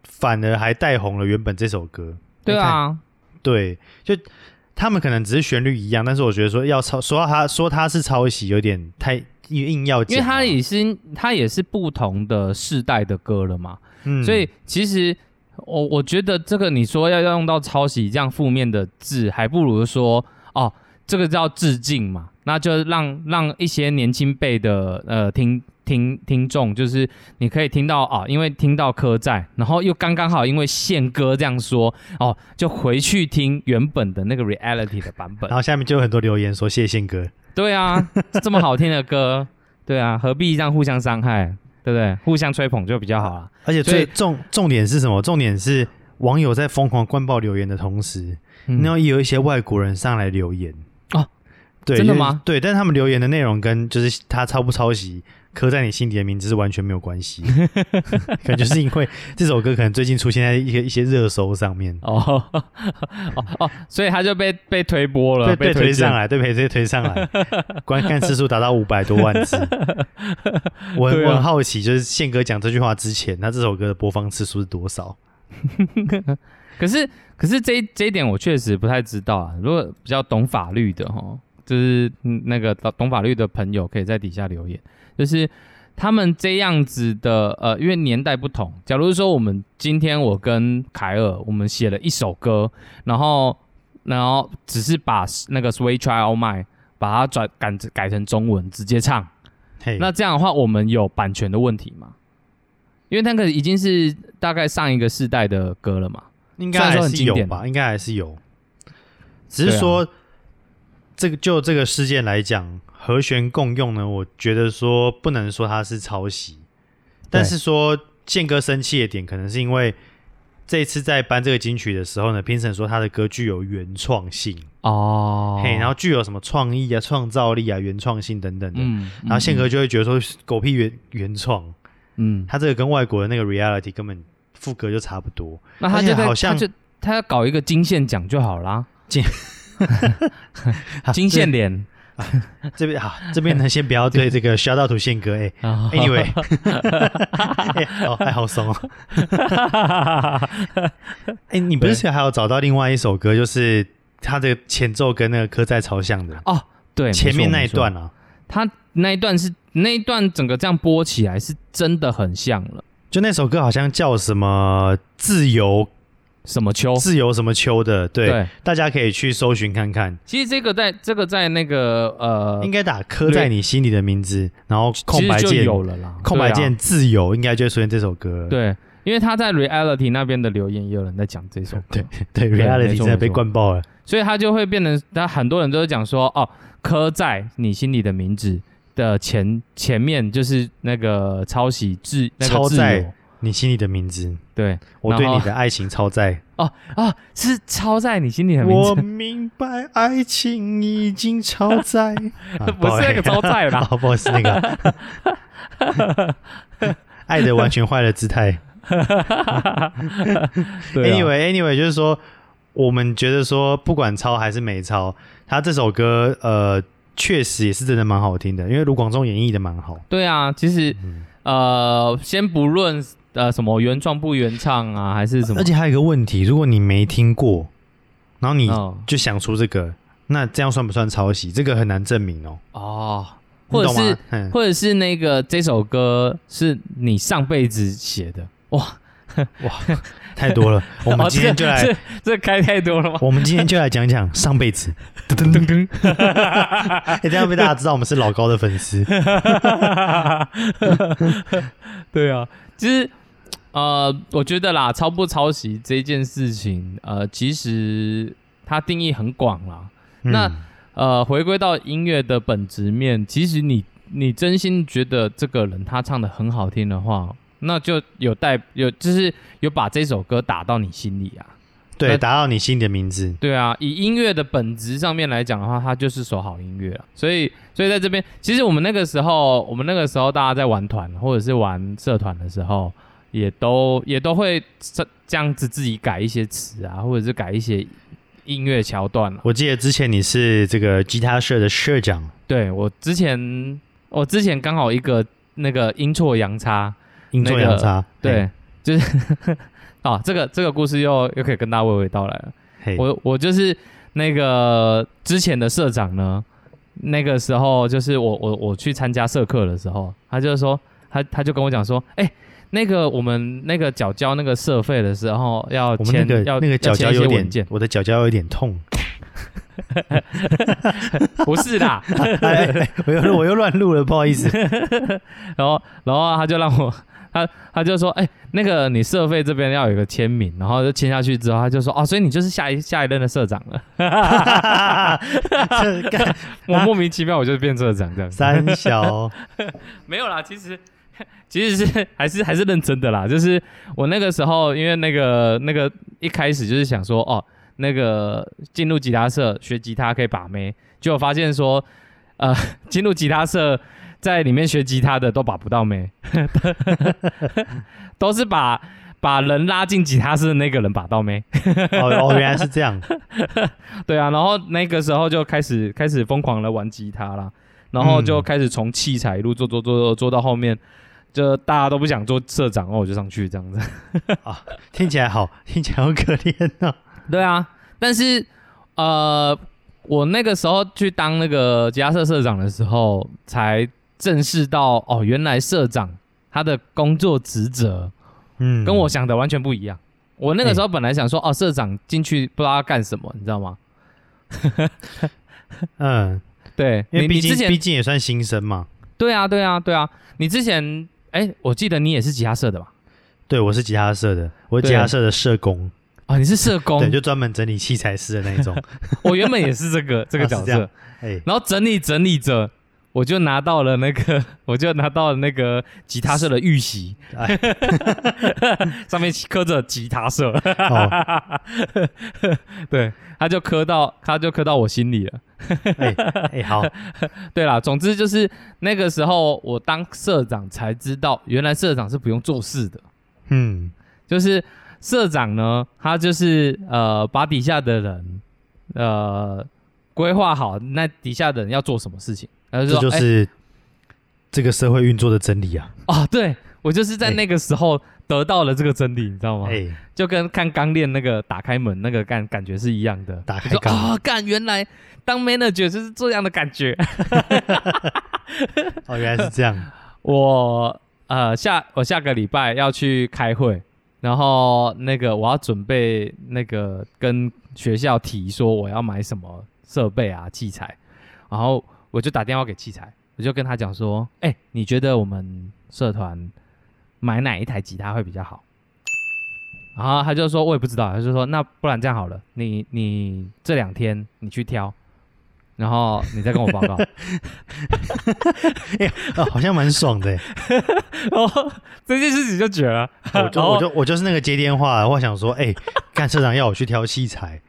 Speaker 1: 反而还带红了原本这首歌。
Speaker 2: 对啊，
Speaker 1: 对，就他们可能只是旋律一样，但是我觉得说要抄，说他说他是抄袭，有点太硬要讲啊，
Speaker 2: 因为他也是他也是不同的世代的歌了嘛，
Speaker 1: 嗯。
Speaker 2: 所以其实我我觉得这个你说要用到抄袭这样负面的字，还不如说哦，这个叫致敬嘛，那就让让一些年轻辈的呃听听听众，就是你可以听到啊，因为听到科在，然后又刚刚好因为宪哥这样说哦，就回去听原本的那个 reality 的版本
Speaker 1: 然。后下面就有很多留言说谢谢宪哥，
Speaker 2: 对啊，这么好听的歌，对啊，何必这样互相伤害，对不对？互相吹捧就比较好了。
Speaker 1: 而且最重重点是什么？重点是网友在疯狂灌爆留言的同时，
Speaker 2: 嗯
Speaker 1: 然后也有一些外国人上来留言
Speaker 2: 哦，
Speaker 1: 对，
Speaker 2: 真的吗
Speaker 1: 对，但是他们留言的内容跟就是他抄不抄袭刻在你心底的名字是完全没有关系，可能就是因为这首歌可能最近出现在一些一些热搜上面。
Speaker 2: 哦哦哦，所以他就被被推播了，
Speaker 1: 被被推上。来，对，被被推上来，观看次数达到五百多万次。我我很好奇，就是宪哥讲这句话之前，他这首歌的播放次数是多少？
Speaker 2: 可是可是这一这一点我确实不太知道啊。如果比较懂法律的哈，就是嗯那个懂法律的朋友可以在底下留言，就是他们这样子的呃，因为年代不同。假如说我们今天我跟凯尔我们写了一首歌，然后然后只是把那个 Sweet Child Mine 把它转改改成中文直接唱，
Speaker 1: 嘿，
Speaker 2: 那这样的话，我们有版权的问题吗？因为那个已经是大概上一个世代的歌了嘛。
Speaker 1: 应该还是有吧，应该还是有。只是说，这个就这个事件来讲，和弦共用呢，我觉得说不能说它是抄袭，但是说宪哥生气的点，可能是因为这一次在颁这个金曲的时候呢，评审说他的歌具有原创性，
Speaker 2: 哦
Speaker 1: 嘿，然后具有什么创意啊、创造力啊、原创性等等的。
Speaker 2: 嗯，
Speaker 1: 然后宪哥就会觉得说狗屁原原创，
Speaker 2: 嗯，
Speaker 1: 他这个跟外国的那个 reality 根本副歌就差不多。
Speaker 2: 那他就在
Speaker 1: 好像
Speaker 2: 他就他要搞一个金线奖就好啦，
Speaker 1: 好
Speaker 2: 金线脸。
Speaker 1: 这边好，这边呢先不要对这个 shout out to 宪哥，哎、
Speaker 2: 啊
Speaker 1: Anyway，哎、好，还好怂哦。哎、你不是还有找到另外一首歌，就是它的前奏跟那个歌在朝向的
Speaker 2: 哦，对，
Speaker 1: 前面那一，段啊，
Speaker 2: 没错他那一段是那一段整个这样播起来是真的很像了。
Speaker 1: 就那首歌好像叫什么自由
Speaker 2: 什么秋？
Speaker 1: 自由什么秋的，对，
Speaker 2: 对，
Speaker 1: 大家可以去搜寻看看，
Speaker 2: 其实这个在这个在那个呃，
Speaker 1: 应该打刻在你心里的名字，然后空白键
Speaker 2: 有了啦，
Speaker 1: 空白键自由，应该就会出现这首歌了。
Speaker 2: 对，因为他在 reality 那边的留言也有人在讲这首歌，
Speaker 1: 对对
Speaker 2: 对
Speaker 1: ，reality
Speaker 2: 没错。
Speaker 1: 真的被灌爆了。
Speaker 2: 所以他就会变成，他很多人都是讲说，哦，刻在你心里的名字的前前面就是那个抄袭自那个自由，
Speaker 1: 你心里的名字，
Speaker 2: 对，
Speaker 1: 我对你的爱情超载。
Speaker 2: 哦哦，是超载你心里的名
Speaker 1: 我，明白，爱情已经超载。啊
Speaker 2: 不是那个超载啦
Speaker 1: 哦不好意思，那个爱的完全坏了姿态。
Speaker 2: 对啊
Speaker 1: Anyway Anyway，就是说，我们觉得说，不管抄还是没抄，他这首歌呃，确实也是真的蛮好听的，因为卢广仲演绎的蛮好。
Speaker 2: 对啊，其实
Speaker 1: 嗯
Speaker 2: 呃，先不论呃什么原创不原唱啊，还是什么？
Speaker 1: 而且还有一个问题，如果你没听过，然后你
Speaker 2: 哦
Speaker 1: 就想出这个，那这样算不算抄袭？这个很难证明哦。
Speaker 2: 哦，或者是
Speaker 1: 嗯
Speaker 2: 或者是那个这首歌是你上辈子写的，哇，哇
Speaker 1: 太多了。我们
Speaker 2: 哦
Speaker 1: 今天就来，
Speaker 2: 这这这开太多了吗？
Speaker 1: 我们今天就来讲讲上辈子。噔噔噔噔，哎，这样被大家知道我们是老高的粉丝。
Speaker 2: 对啊，其实呃，我觉得啦，抄不抄袭这件事情，呃，其实它定义很广啦。那
Speaker 1: 嗯
Speaker 2: 呃，回归到音乐的本质面，其实你你真心觉得这个人他唱的很好听的话，那就有带有就是有把这首歌打到你心里啊。
Speaker 1: 对，打到你心里的名字。
Speaker 2: 对啊，以音乐的本质上面来讲的话，它就是首好音乐啊。所以，所以在这边，其实我们那个时候，我们那个时候大家在玩团或者是玩社团的时候，也都也都会这这样子自己改一些词啊，或者是改一些音乐桥段啊。
Speaker 1: 我记得之前你是这个吉他社的社长，
Speaker 2: 对我之前，我之前刚好一个那个阴错阳差，
Speaker 1: 阴错
Speaker 2: 那个
Speaker 1: 阳差。
Speaker 2: 对，就是 啊，这个这个故事又又可以跟大家娓娓道来了。
Speaker 1: 嘿
Speaker 2: 我我就是那个之前的社长呢，那个时候就是我我我去参加社课的时候，他就说他他就跟我讲说，哎、那个我们那个缴交那个社费的时候要签要
Speaker 1: 那个脚
Speaker 2: 要签一些
Speaker 1: 脚有点
Speaker 2: 文件，，
Speaker 1: 我的脚脚有点痛。
Speaker 2: 不是啦，
Speaker 1: 哎哎我又我又乱录了，不好意思。
Speaker 2: 然后然后他就让我他他就说，哎、那个你社费这边要有一个签名，然后就签下去之后，他就说，哦，所以你就是下一下一任的社长了，我莫名其妙我就变社长这样。
Speaker 1: 三小，
Speaker 2: 没有啦，其实 其实是还是还是认真的啦。就是我那个时候，因为那个那个一开始就是想说，哦，那个进入吉他社学吉他可以把妹，结果发现说，呃，进入吉他社在里面学吉他的都把不到妹，都是把把人拉进吉他室的那个人把到妹。
Speaker 1: 哦哦，原来是这样。
Speaker 2: 对啊，然后那个时候就开始开始疯狂的玩吉他啦，然后就
Speaker 1: 嗯
Speaker 2: 开始从器材一路做做做做做到后面，就大家都不想做社长，哦我就上去这样子。
Speaker 1: 啊听起来好，听起来好可怜哦。
Speaker 2: 对啊，但是呃，我那个时候去当那个吉他社社长的时候，才正式到哦，原来社长他的工作职责
Speaker 1: 嗯，
Speaker 2: 跟我想的完全不一样。我那个时候本来想说，哦，社长进去不知道要干什么，你知道吗？
Speaker 1: 嗯，
Speaker 2: 对，
Speaker 1: 因为毕竟毕竟也算新生嘛。
Speaker 2: 对啊，对啊，对啊。你之前，哎，我记得你也是吉他社的吧？
Speaker 1: 对，我是吉他社的，我是吉他社的社工，
Speaker 2: 啊，你是社工
Speaker 1: 对，。就专门整理器材师的那一种。
Speaker 2: 我原本也是这个这个角色
Speaker 1: 哎，
Speaker 2: 然后整理整理着，我就拿到了那个，我就拿到了那个吉他社的玉玺，
Speaker 1: 哎。
Speaker 2: 上面刻着吉他社，
Speaker 1: 哦，
Speaker 2: 对，他就刻到，他就刻到我心里了。
Speaker 1: 哎哎，好，
Speaker 2: 对啦，总之就是那个时候我当社长才知道，原来社长是不用做事的。
Speaker 1: 嗯，
Speaker 2: 就是社长呢，他就是呃把底下的人呃规划好，那底下的人要做什么事情，然后
Speaker 1: 这就是这个社会运作的真理啊。
Speaker 2: 哦，对我就是在
Speaker 1: 哎
Speaker 2: 那个时候得到了这个真理，你知道吗？
Speaker 1: 哎，
Speaker 2: 就跟看钢链那个打开门那个感感觉是一样的。
Speaker 1: 打开
Speaker 2: 我说
Speaker 1: 钢
Speaker 2: 啊，干、原来当 manager 就是这样的感觉。
Speaker 1: 哦，原来是这样。
Speaker 2: 我呃下我下个礼拜要去开会，然后那个我要准备那个跟学校提说我要买什么设备啊器材，然后我就打电话给器材，我就跟他讲说，哎、你觉得我们社团买哪一台吉他会比较好？然后他就说我也不知道，他就说那不然这样好了，你你这两天你去挑。然后你再跟我报告，
Speaker 1: 哦，好像蛮爽的。
Speaker 2: 然后这件事情就绝了。
Speaker 1: 我就我就我就是那个接电话的，我想说，哎，干社长要我去挑器材，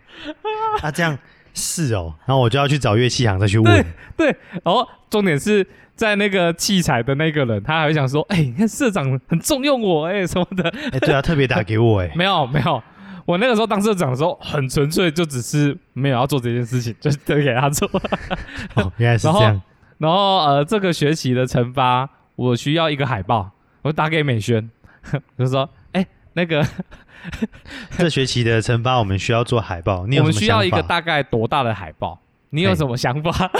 Speaker 1: 啊，这样是哦，然后我就要去找乐器行再去问。
Speaker 2: 对，然后重点是在那个器材的那个人，他还会想说：“哎、你看社长很重用我，哎、什么的。
Speaker 1: 哎，对啊，特别打给我，哎”，
Speaker 2: 没有没有，我那个时候当社长的时候，很纯粹，就只是没有要做这件事情，就是丢给他做。
Speaker 1: 哦，原来是
Speaker 2: 然后
Speaker 1: 这样。
Speaker 2: 然后呃，这个学期的惩罚，我需要一个海报，我打给美宣，我 就说，哎、那个
Speaker 1: 这学期的惩罚我们需要做海报，你有
Speaker 2: 我们？需要一个大概多大的海报？你有什么想法？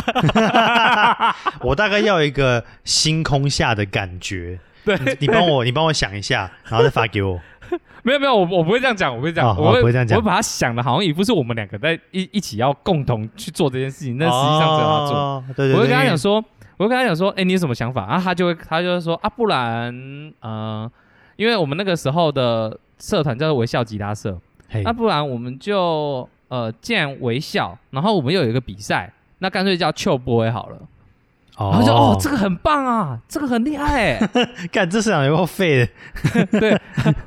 Speaker 1: 我大概要一个星空下的感觉。
Speaker 2: 对，
Speaker 1: 你帮我，你帮我想一下，然后再发给我。
Speaker 2: 没有没有，我我不会这样讲，我不会这样，
Speaker 1: 哦
Speaker 2: 我会
Speaker 1: 哦不会这样讲
Speaker 2: 我会把它想的好像也不是我们两个在一一起要共同去做这件事情，但实际上只有他做。
Speaker 1: 哦对对对，
Speaker 2: 我会跟他讲说，我会跟他讲说，哎、你有什么想法？然啊，他就会他就会说啊，不然呃，因为我们那个时候的社团叫做微笑吉他社，
Speaker 1: 嘿
Speaker 2: 那、不然我们就呃，既然微笑，然后我们又有一个比赛，那干脆叫 Chill Boy 好了。然后就哦，这个很棒啊，这个很厉害哎。
Speaker 1: 干这市场有够废的。
Speaker 2: 对，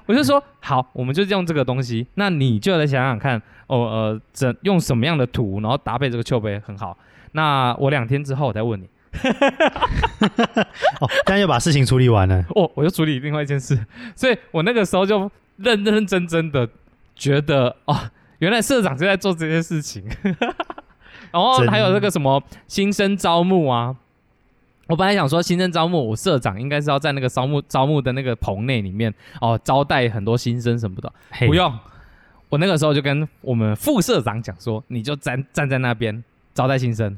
Speaker 2: 我就说好，我们就用这个东西，那你就来想想看，哦呃，怎用什么样的图，然后搭配这个秋杯很好。那我两天之后我再问你，
Speaker 1: 哦，这样又把事情处理完了。
Speaker 2: 哦，我就处理另外一件事，所以我那个时候就认认真真的觉得，哦，原来社长就在做这件事情。然后
Speaker 1: 真
Speaker 2: 还有那个什么新生招募啊，我本来想说新生招募，我社长应该是要在那个招募招募的那个棚内里面哦，招待很多新生什么的，
Speaker 1: 嘿
Speaker 2: 不用。我那个时候就跟我们副社长讲说，你就站站在那边招待新生。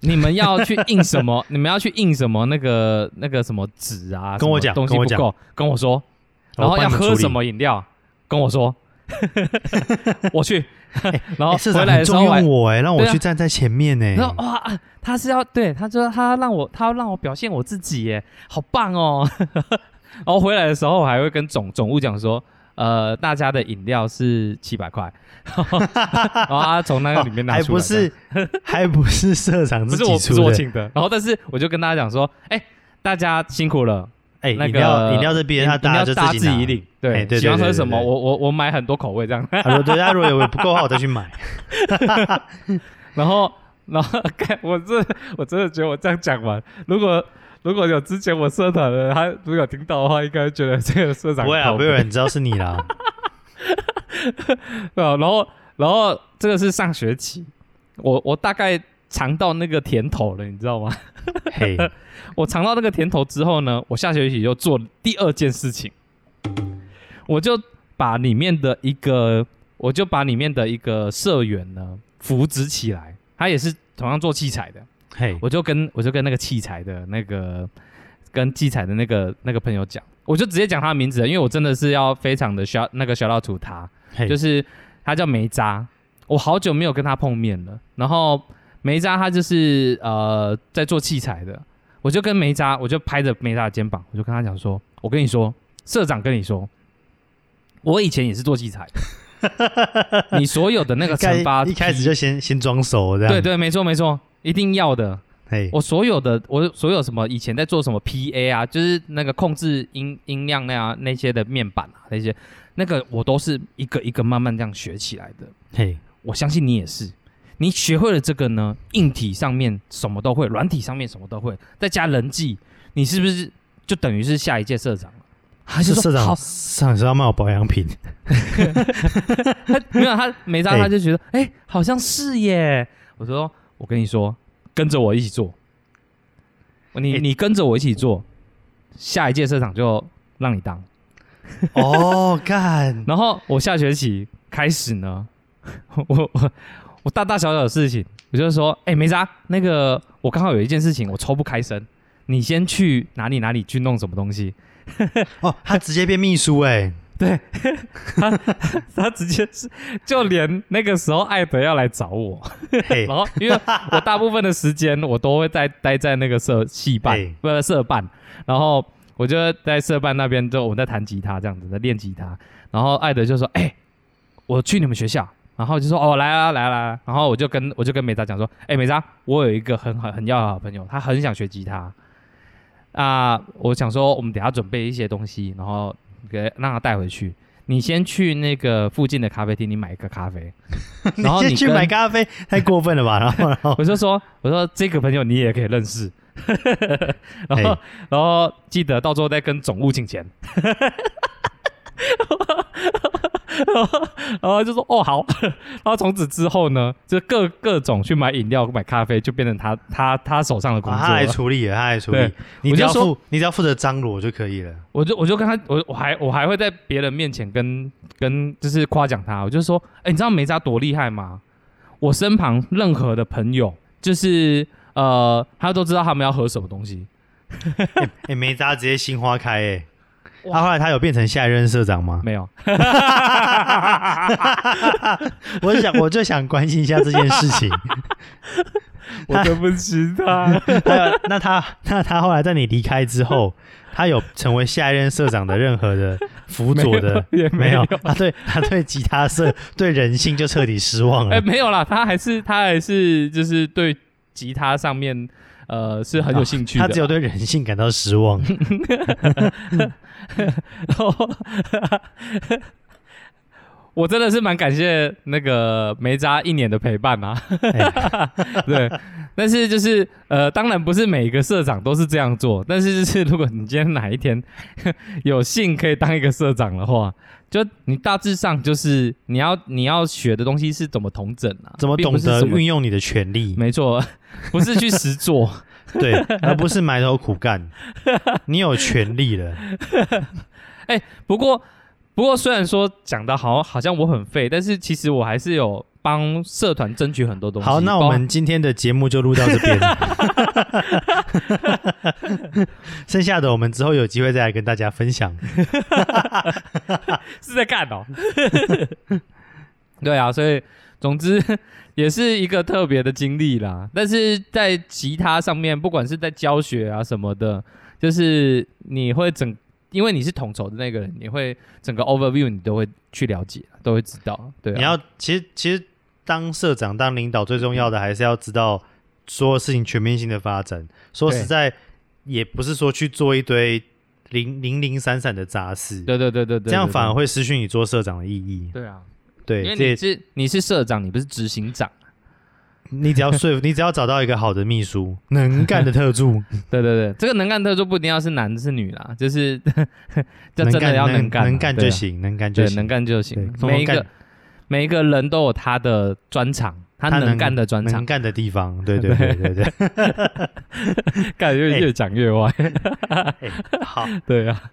Speaker 2: 你们要去印什么？你们要去印什么？那个那个什么纸啊？
Speaker 1: 跟我讲
Speaker 2: 东西
Speaker 1: 跟我讲
Speaker 2: 不够，跟我说。然后要喝什么饮料，跟我说。我去，然后回来的时候还
Speaker 1: 用我哎，让我去站在前面呢。
Speaker 2: 然后哇，啊他是要对他说他让我他要让我表现我自己耶，好棒哦。然后回来的时候我还会跟总总务讲说，呃，大家的饮料是七百块，然后他从那个里面拿
Speaker 1: 还
Speaker 2: 出来还，
Speaker 1: 不是还不是社长自己出的。
Speaker 2: 是我请的。然后但是我就跟大家讲说，哎，大家辛苦了，
Speaker 1: 哎，
Speaker 2: 那
Speaker 1: 饮料
Speaker 2: 个
Speaker 1: 饮料这边他大家就
Speaker 2: 大家自己。领，
Speaker 1: 哎
Speaker 2: 对，
Speaker 1: 对
Speaker 2: 喜欢喝什么，我我我买很多口味这样。
Speaker 1: 啊如果对，他如果有不够的话，我再去买。
Speaker 2: 然后，然后，看我这我真的觉得我这样讲完，如果如果有之前我社团的，他如果有听到的话，应该觉得这个社长
Speaker 1: 不会啊，
Speaker 2: 靠北
Speaker 1: 不会有人知道是你啦。
Speaker 2: 对啊。然后，然后这个是上学期，我我大概尝到那个甜头了，你知道吗？
Speaker 1: 嘿，
Speaker 2: 我尝到那个甜头之后呢，我下学期就做第二件事情，我就把里面的一个，我就把里面的一个社员呢扶植起来，他也是同样做器材的。
Speaker 1: 嘿，
Speaker 2: 我就跟我就跟那个器材的那个跟器材的那个那个朋友讲，我就直接讲他的名字了，因为我真的是要非常的需要那个小到图他，
Speaker 1: 嘿。
Speaker 2: 就是他叫梅扎，我好久没有跟他碰面了。然后梅扎他就是呃在做器材的，我就跟梅扎，我就拍着梅扎的肩膀，我就跟他讲说，我跟你说，社长跟你说，我以前也是做器材的，你所有的那个惩罚
Speaker 1: 一开始就先先装熟这样。
Speaker 2: 对，对，没错没错，一定要的。
Speaker 1: 嘿，
Speaker 2: 我所有的我所有什么以前在做什么 PA 啊，就是那个控制音音量那样那些的面板啊那些，那个我都是一个一个慢慢这样学起来的。
Speaker 1: 嘿，
Speaker 2: 我相信你也是，你学会了这个呢，硬体上面什么都会，软体上面什么都会，再加人际，你是不是就等于是下一届社长了？他就是
Speaker 1: 社长，
Speaker 2: 好，
Speaker 1: 社长是要卖我保养品。
Speaker 2: 他 没有他 没招，
Speaker 1: 哎
Speaker 2: 他就觉得哎、好像是耶。我说我跟你说，跟着我一起做，你
Speaker 1: 哎
Speaker 2: 你跟着我一起做，下一届社长就让你当。
Speaker 1: 哦，干，
Speaker 2: 然后我下学期开始呢，我我我大大小小的事情，我就说，哎、梅扎，那个我刚好有一件事情我抽不开身，你先去哪里哪里去弄什么东西。
Speaker 1: 哦，他直接变秘书哎。
Speaker 2: 对 他，他直接是就连那个时候艾德要来找我，然，后因为我大部分的时间我都会在待在那个社戏办
Speaker 1: 嘿，
Speaker 2: 不是社办，然后我就在社办那边就我们在弹吉他这样子，在练吉他，然后艾德就说：“哎、我去你们学校。”然后就说：“哦，来啊，来啊，来啊。”然后我就跟我就跟美扎讲说：“哎、美扎，我有一个很好很要好的朋友，他很想学吉他。啊，我想说我们等下准备一些东西，然后给让他带回去。你先去那个附近的咖啡厅，你买一个咖啡，然后
Speaker 1: 你先去买咖啡，太过分了吧？然后，然后，
Speaker 2: 我就说，我说这个朋友你也可以认识，然后然后记得到时候再跟总务请钱。然后然后就说哦好，然后从此之后呢，就各各种去买饮料、买咖啡，就变成他他他手上的工
Speaker 1: 啊他来
Speaker 2: 作了。
Speaker 1: 处理了，他来处理，你只要负你只要负责张罗就可以了。
Speaker 2: 我就我就跟他，我我还我还会在别人面前跟跟就是夸奖他，我就说，哎、你知道梅扎多厉害吗？我身旁任何的朋友，就是呃，他都知道他们要喝什么东西。
Speaker 1: 哎，梅扎直接心花开哎。
Speaker 2: 哇
Speaker 1: 他后来他有变成下一任社长吗？
Speaker 2: 没有，
Speaker 1: 我就想我就想关心一下这件事情。
Speaker 2: 我对不起他。
Speaker 1: 那他那他后来在你离开之后，他有成为下一任社长的任何的辅佐的
Speaker 2: 没有也没有
Speaker 1: 他对他对吉他社对人性就彻底失望了
Speaker 2: 哎、
Speaker 1: 了。
Speaker 2: 没有啦，他还是他还是就是对吉他上面呃是很有兴趣的。
Speaker 1: 他只有对人性感到失望。
Speaker 2: 然后我真的是蛮感谢那个梅扎一年的陪伴啊。
Speaker 1: 哎
Speaker 2: 对，但是就是呃，当然不是每一个社长都是这样做，但是就是如果你今天哪一天有幸可以当一个社长的话，就你大致上就是你要你要学的东西是怎么统整啊，
Speaker 1: 怎么
Speaker 2: 并
Speaker 1: 懂得
Speaker 2: 不是什么
Speaker 1: 运用你的权利？
Speaker 2: 没错，不是去实做。
Speaker 1: 对，而不是埋头苦干。你有权利了，哎
Speaker 2: 不过，不过虽然说讲的好好像我很废，但是其实我还是有帮社团争取很多东西。
Speaker 1: 好，那我们今天的节目就录到这边，剩下的我们之后有机会再来跟大家分享。
Speaker 2: 是在干哦。对啊，所以总之也是一个特别的经历啦。但是在吉他上面，不管是在教学啊什么的，就是你会整，因为你是统筹的那个人，你会整个 overview 你都会去了解，都会知道。对、啊，
Speaker 1: 你要其实其实当社长当领导最重要的还是要知道所有事情全面性的发展。说实在，也不是说去做一堆零零零散散的杂事，
Speaker 2: 对对对对对，
Speaker 1: 这样反而会失去你做社长的意义。
Speaker 2: 对啊，
Speaker 1: 对，
Speaker 2: 因为你是你是社长，你不是执行长。
Speaker 1: 你只要说服，你只要找到一个好的秘书，能干的特助，
Speaker 2: 对对对，这个能干特助不一定要是男的是女啦，就是 就真的要
Speaker 1: 能
Speaker 2: 干啊，
Speaker 1: 能干就行，能干就，行，
Speaker 2: 能干就行。每一个每一个人都有他的专长，他能干的专长，
Speaker 1: 能干的地方，对对对。对对。
Speaker 2: 干越
Speaker 1: 哎。
Speaker 2: 越讲越歪。
Speaker 1: 哎好，
Speaker 2: 对啊，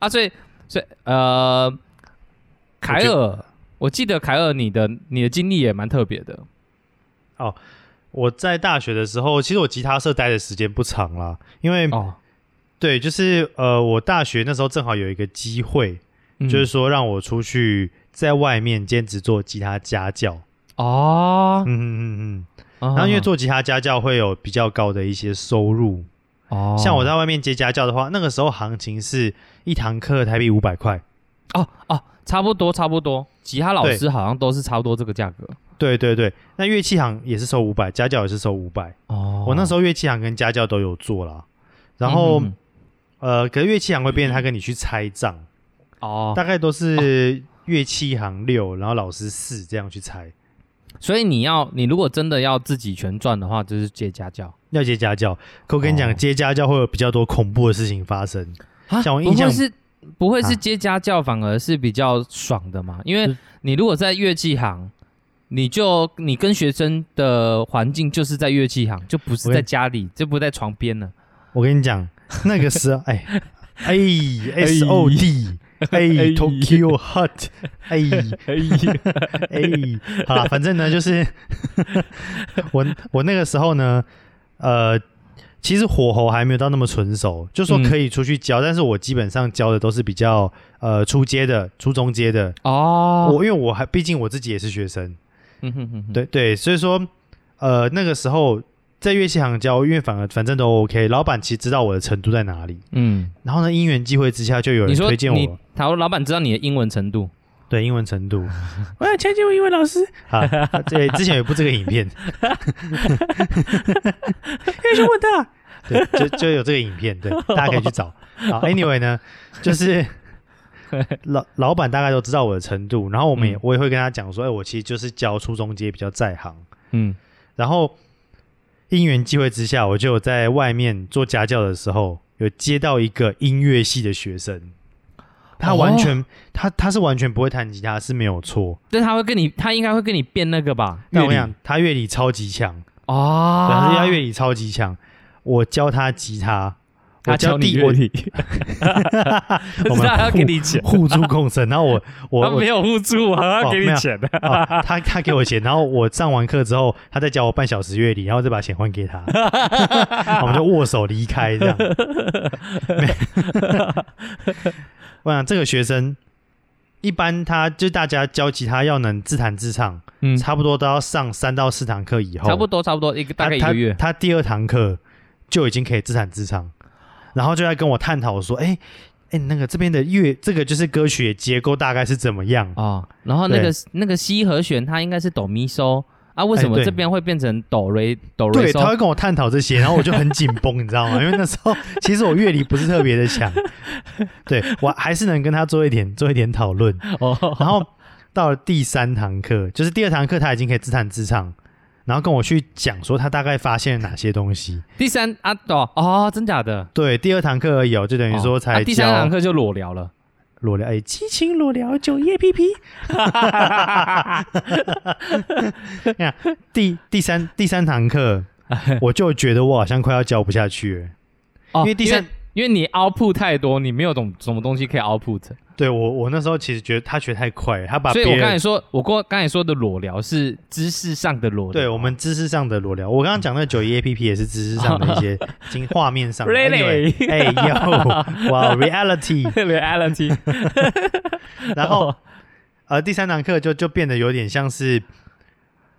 Speaker 2: 啊，所以所以呃，凯尔，我记得凯尔你的你的经历也蛮特别的。
Speaker 1: 我在大学的时候，其实我吉他社待的时间不长啦，因为、
Speaker 2: 哦，
Speaker 1: 对，就是呃，我大学那时候正好有一个机会，
Speaker 2: 嗯
Speaker 1: 就是说让我出去在外面兼职做吉他家教。
Speaker 2: 哦，
Speaker 1: 嗯嗯嗯嗯。
Speaker 2: 然
Speaker 1: 然后因为做吉他家教会有比较高的一些收入，
Speaker 2: 哦，
Speaker 1: 像我在外面接家教的话，那个时候行情是一堂课台币五百块。
Speaker 2: 哦哦，差不多差不多，吉他老
Speaker 1: 对
Speaker 2: 师好像都是差不多这个价格。
Speaker 1: 对对对，那乐器行也是收五百，家教也是收五百。
Speaker 2: 哦
Speaker 1: 我那时候乐器行跟家教都有做啦，然后、呃，可是乐器行会变成他跟你去拆账，
Speaker 2: 哦，
Speaker 1: 大概都是乐器行六，然后老师四这样去拆。
Speaker 2: 所以你要你如果真的要自己全赚的话，就是接家教。
Speaker 1: 要接家教，可我跟你讲，
Speaker 2: 哦
Speaker 1: 接家教会有比较多恐怖的事情发生。
Speaker 2: 啊
Speaker 1: 像我印象
Speaker 2: 是不会是
Speaker 1: 啊。
Speaker 2: 接家教，反而是比较爽的嘛？因为你如果在乐器行，你就你跟学生的环境就是在乐器行，就不是在家里，就不在床边了。
Speaker 1: 我跟你讲，那个时候，哎哎，S O D，哎，Tokyo Hot，哎。哎，好了，反正呢，就是 我我那个时候呢，呃，其实火候还没有到那么纯熟，就说
Speaker 2: 嗯。
Speaker 1: 可以出去教，但是我基本上教的都是比较呃初阶的、初中阶的。
Speaker 2: 哦，
Speaker 1: 我因为我还毕竟我自己也是学生，
Speaker 2: 嗯哼哼哼，
Speaker 1: 对对，所以说呃那个时候在乐器行教，因为反而反正都 OK，老板其实知道我的程度在哪里，
Speaker 2: 嗯，
Speaker 1: 然后呢因缘际会之下就有人推荐我，
Speaker 2: 他说老板知道你的英文程度，
Speaker 1: 对英文程度，我要强奸我英文老师。好，对，之前有部这个影片，英雄问的，对，就就有这个影片，对，大家可以去找。好，Anyway 呢，就是老老板大概都知道我的程度，然后我们也、
Speaker 2: 嗯。
Speaker 1: 我也会跟他讲说，哎，我其实就是教初中阶比较在行，
Speaker 2: 嗯，
Speaker 1: 然后因缘际会之下，我就在外面做家教的时候，有接到一个音乐系的学生，他完全、他他是完全不会弹吉他是没有错，
Speaker 2: 但他会跟你，他应该会跟你变那个吧？
Speaker 1: 但我
Speaker 2: 乐理。
Speaker 1: 想他乐理超级强，
Speaker 2: 哦，
Speaker 1: 对，他乐理超级强。我教他吉他，我
Speaker 2: 他教你乐理，
Speaker 1: 我 们
Speaker 2: 我知道他要给你钱，
Speaker 1: 互助共生，然后我我我
Speaker 2: 他没有互助啊，他要给你钱。
Speaker 1: 他他给我钱，然后我上完课之后，他再教我半小时乐理，然后再把钱还给他，我们就握手离开这样。没我想这个学生一般他就大家教吉他要能自弹自唱，
Speaker 2: 嗯，
Speaker 1: 差不多都要上三到四堂课以后，
Speaker 2: 差不多差不多一个大概一个月。
Speaker 1: 他他第二堂课就已经可以自弹自唱，然后就在跟我探讨说，哎、哎、那个这边的乐，这个就是歌曲的结构大概是怎么样？
Speaker 2: 哦，然后那个那个 C 和弦它应该是哆咪嗦啊，为什么这边会变成哆瑞哆瑞
Speaker 1: 对，他
Speaker 2: 嗦？
Speaker 1: 会跟我探讨这些，然后我就很紧绷，你知道吗？因为那时候其实我乐理不是特别的强，对我还是能跟他做一点做一点讨论。
Speaker 2: 哦，
Speaker 1: 然后到了第三堂课，就是第二堂课，他已经可以自弹自唱，然后跟我去讲说他大概发现了哪些东西。
Speaker 2: 第三啊哦哦，真假的？
Speaker 1: 对，第二堂课而已哦，就等于说
Speaker 2: 哦
Speaker 1: 才
Speaker 2: 啊第三堂课就裸聊了。
Speaker 1: 裸聊，哎，激情裸聊九叶 P P。呀，第第三第三堂课，我就觉得我好像快要教不下去了。
Speaker 2: 哦
Speaker 1: 因为第三
Speaker 2: 因为你 output 太多，你没有懂什么东西可以 output，
Speaker 1: 对我，我那时候其实觉得他学太快了，他把
Speaker 2: 所以我刚才说，我过刚才说的裸聊是知识上的裸聊。
Speaker 1: 对我们知识上的裸聊，我刚刚讲那九一 A P P 也是知识上的一些 经画面上。Really？Anyway，哎呦，哇，reality。
Speaker 2: reality，
Speaker 1: 然后呃，第三堂课就就变得有点像是。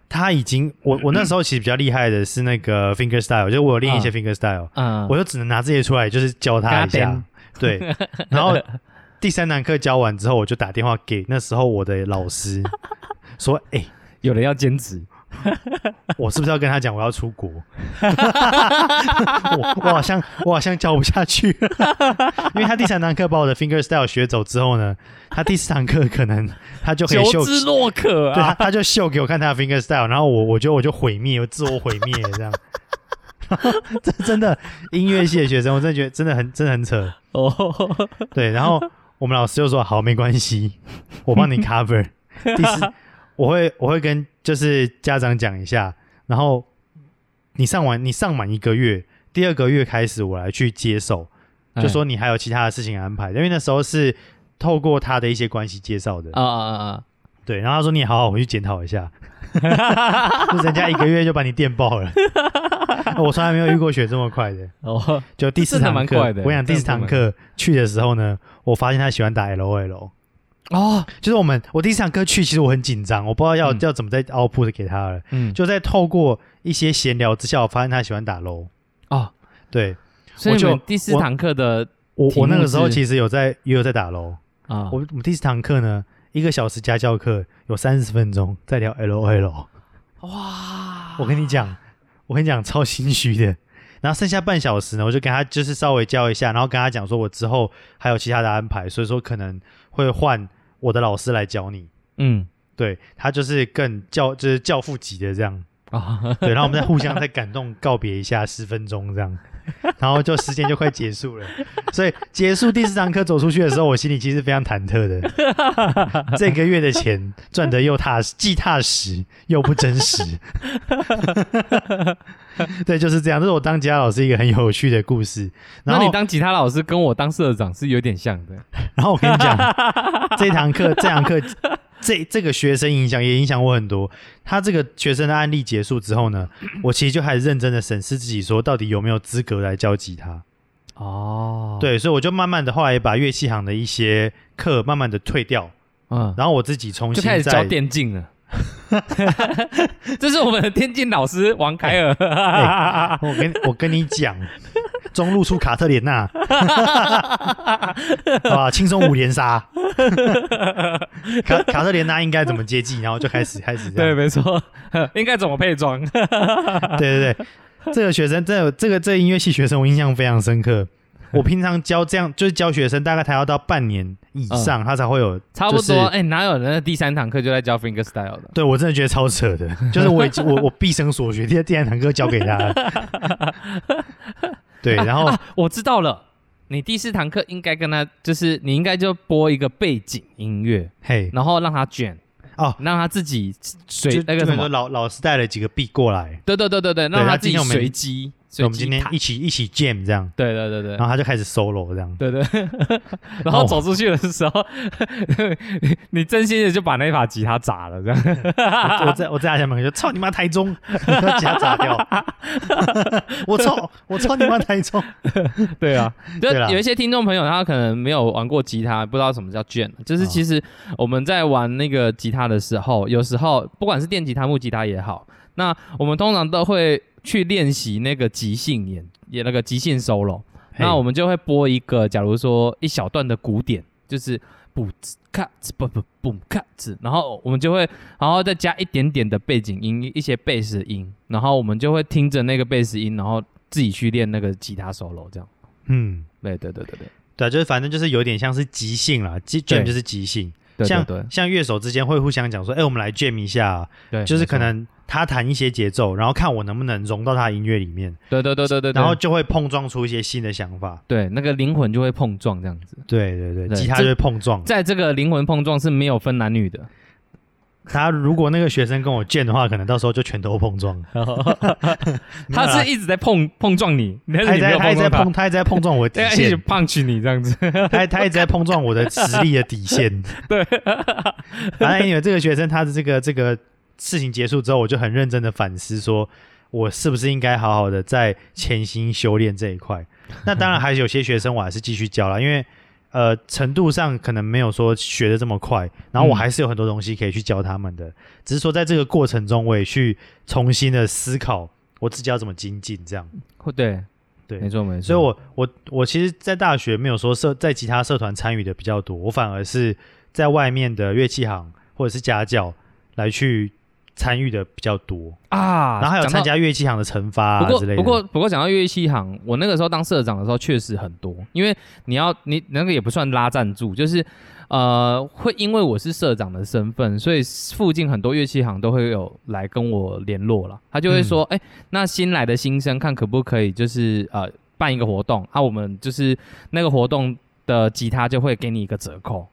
Speaker 1: 他已经，我我那时候其实比较厉害的是那个 finger style，就我有练一些
Speaker 2: 嗯。
Speaker 1: Finger style，、
Speaker 2: 嗯，
Speaker 1: 我就只能拿这些出来，就是教他一下。对，然后第三堂课教完之后，我就打电话给那时候我的老师，说：“哎、
Speaker 2: 有人要兼职，
Speaker 1: 我是不是要跟他讲我要出国？我我好像我好像教不下去，因为他第三堂课把我的 finger style 学走之后呢，他第四堂课可能他就可以秀
Speaker 2: 求，之若渴
Speaker 1: 对他
Speaker 2: 啊！
Speaker 1: 他就秀给我看他的 finger style，然后我我觉得我就毁灭，我自我毁灭这样。这真的音乐系的学生，我真的觉得真的很真的很扯。
Speaker 2: 哦，
Speaker 1: 对，然后我们老师就说好，没关系，我帮你 cover。第四，我会我会跟就是家长讲一下，然后你上完你上满一个月，第二个月开始我来去接手，
Speaker 2: 哎
Speaker 1: 就说你还有其他的事情安排，因为那时候是透过他的一些关系介绍的。
Speaker 2: 啊啊啊
Speaker 1: 对，然后他说你也好好回去检讨一下，就人家一个月就把你电爆了。我从来没有遇过学这么快的。
Speaker 2: 啊！哦，
Speaker 1: 就第四堂课，我想第四堂课去的时候呢，我发现他喜欢打 L O L。
Speaker 2: 哦，
Speaker 1: 就是我们我第一堂课去，其实我很紧张，我不知道要、
Speaker 2: 嗯
Speaker 1: 要怎么再 output 给他了。
Speaker 2: 嗯，
Speaker 1: 就在透过一些闲聊之下，我发现他喜欢打 low。
Speaker 2: 哦，
Speaker 1: 对
Speaker 2: 所以
Speaker 1: 我就
Speaker 2: 第四堂课的
Speaker 1: 我我那个时候其实有在也有在打 low。
Speaker 2: 啊，
Speaker 1: 我我们第四堂课呢，一个小时家教课有三十分钟在聊 L O L。
Speaker 2: 哇，
Speaker 1: 我跟你讲，我跟你讲超心虚的。然后剩下半小时呢，我就跟他就是稍微教一下，然后跟他讲说我之后还有其他的安排，所以说可能会换我的老师来教你。
Speaker 2: 嗯。
Speaker 1: 对他就是更教就是教父级的这样，
Speaker 2: 啊，
Speaker 1: 对，然后我们再互相 再感动告别一下十分钟这样，然后就时间就快结束了，所以结束第四堂课走出去的时候，我心里其实非常忐忑的，这个月的钱赚得又踏实，既踏实又不真实，对，就是这样，这是我当吉他老师一个很有趣的故事。然后
Speaker 2: 那你当吉他老师跟我当社长是有点像的。
Speaker 1: 然后我跟你讲，这堂课这堂课这这个学生影响也影响我很多。他这个学生的案例结束之后呢，我其实就开始认真的审视自己，说到底有没有资格来教吉他。
Speaker 2: 哦，，
Speaker 1: 对，所以我就慢慢的后来也把乐器行的一些课慢慢的退掉，
Speaker 2: 嗯，
Speaker 1: 然后我自己重新
Speaker 2: 就开始教
Speaker 1: 再
Speaker 2: 电竞了。这是我们的电竞老师王凯尔。
Speaker 1: 我跟我跟你讲，中路出卡特莲娜，啊，轻松五连杀，卡卡特莲娜应该怎么接技，然后就开始开始这
Speaker 2: 对，
Speaker 1: 样。
Speaker 2: 没错，应该怎么配装？
Speaker 1: 对对对，这个学生真的，这个这个音乐系学生我印象非常深刻。我平常教这样就是教学生，大概他要到半年以上，他才会有
Speaker 2: 差不多。哎，哪有人第三堂课就在教 finger style 的？
Speaker 1: 对我真的觉得超扯的，就是我已经我我毕生所学，第第三堂课教给他了。对，然后
Speaker 2: 啊我知道了，你第四堂课应该跟他，就是你应该就播一个背景音乐，
Speaker 1: 嘿，
Speaker 2: 然后让他卷，
Speaker 1: 哦，
Speaker 2: 让他自己随那个什么，
Speaker 1: 老老师带了几个币过来，
Speaker 2: 对对对对对，让
Speaker 1: 他
Speaker 2: 他自己随机，
Speaker 1: 所以我们今天一起一起 jam 这样，
Speaker 2: 对对对对。
Speaker 1: 然后他就开始 solo 这样，
Speaker 2: 对对，然后走出去的时候，你真心的就把那把吉他砸了，这样。
Speaker 1: 我我在我在他家门口就操你妈台中，把吉他砸掉，我操我操你妈台中，
Speaker 2: 对啊，就有一些听众朋友他可能没有玩过吉他，不知道什么叫卷，就是
Speaker 1: 哦
Speaker 2: 其实我们在玩那个吉他的时候，有时候不管是电吉他、木吉他也好，那我们通常都会去练习那个即兴演演那个即兴 solo。那我们就会播一个，假如说一小段的鼓点，就是不兹咔兹不不不咔兹，然后我们就会，然后再加一点点的背景音，一些贝斯音，然后我们就会听着那个贝斯音，然后自己去练那个吉他 solo，这样。
Speaker 1: 嗯。
Speaker 2: 对对对对对
Speaker 1: 对啊，就是反正就是有点像是即兴啦，即
Speaker 2: 对
Speaker 1: jam 就是即兴，
Speaker 2: 对对
Speaker 1: 像
Speaker 2: 对
Speaker 1: 像乐手之间会互相讲说，哎、我们来 jam 一下啊，
Speaker 2: 对，
Speaker 1: 就是
Speaker 2: 没错。
Speaker 1: 可能他弹一些节奏，然后看我能不能融到他的音乐里面，
Speaker 2: 对对对对对，对。
Speaker 1: 然后就会碰撞出一些新的想法。
Speaker 2: 对那个灵魂就会碰撞这样子，
Speaker 1: 对对对，
Speaker 2: 对
Speaker 1: 吉他就会碰撞。
Speaker 2: 在这个灵魂碰撞是没有分男女的，
Speaker 1: 他如果那个学生跟我 jam 的话，可能到时候就全都碰撞。
Speaker 2: 他是一直在碰碰撞你，但
Speaker 1: 他一直
Speaker 2: 是你没有
Speaker 1: 在他一直在
Speaker 2: 碰，
Speaker 1: 他一直在碰撞我底
Speaker 2: 对，一直
Speaker 1: 线
Speaker 2: ，punch 你这样子，
Speaker 1: 他他一直在碰撞我的实力的底线。
Speaker 2: 对，
Speaker 1: 反正因为这个学生他的这个这个事情结束之后，我就很认真的反思，说我是不是应该好好的在潜心修炼这一块。那当然，还是有些学生我还是继续教了，因为呃程度上可能没有说学的这么快，然后我
Speaker 2: 嗯
Speaker 1: 还是有很多东西可以去教他们的。只是说在这个过程中，我也去重新的思考我自己要怎么精进，这样。
Speaker 2: 会对
Speaker 1: 对
Speaker 2: 没错没错，
Speaker 1: 所以我我我其实，在大学没有说社在其他社团参与的比较多，我反而是在外面的乐器行或者是家教来去参与的比较多，
Speaker 2: 啊，
Speaker 1: 然后还有参加乐器行的惩罚
Speaker 2: 不过
Speaker 1: 啊之类的。
Speaker 2: 不过不过讲到乐器行，我那个时候当社长的时候确实很多，因为你要你那个也不算拉赞助，就是呃会因为我是社长的身份，所以附近很多乐器行都会有来跟我联络了，他就会说，
Speaker 1: 嗯
Speaker 2: 哎、那新来的新生看可不可以就是呃办一个活动啊，我们就是那个活动的吉他就会给你一个折扣。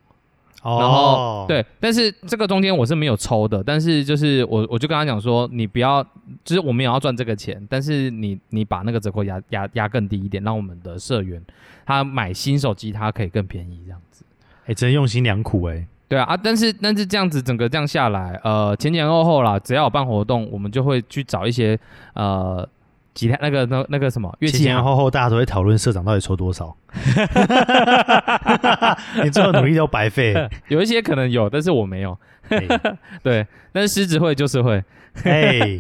Speaker 1: 哦，
Speaker 2: 然后对，但是这个中间我是没有抽的，但是就是我我就跟他讲说，你不要，就是我们也要赚这个钱，但是你你把那个折扣压压压更低一点，让我们的社员他买新手机他可以更便宜这样子。
Speaker 1: 哎，真用心良苦哎。
Speaker 2: 对啊啊，但是但是这样子整个这样下来，呃，前前后后啦，只要有办活动，我们就会去找一些呃吉他那个那那个什么乐
Speaker 1: 前
Speaker 2: 器行
Speaker 1: 前后后大家都会讨论社长到底抽多少，你最后努力都白费。
Speaker 2: 有一些可能有，但是我没有。
Speaker 1: 哎
Speaker 2: 对，但是狮子会就是会。
Speaker 1: 哎，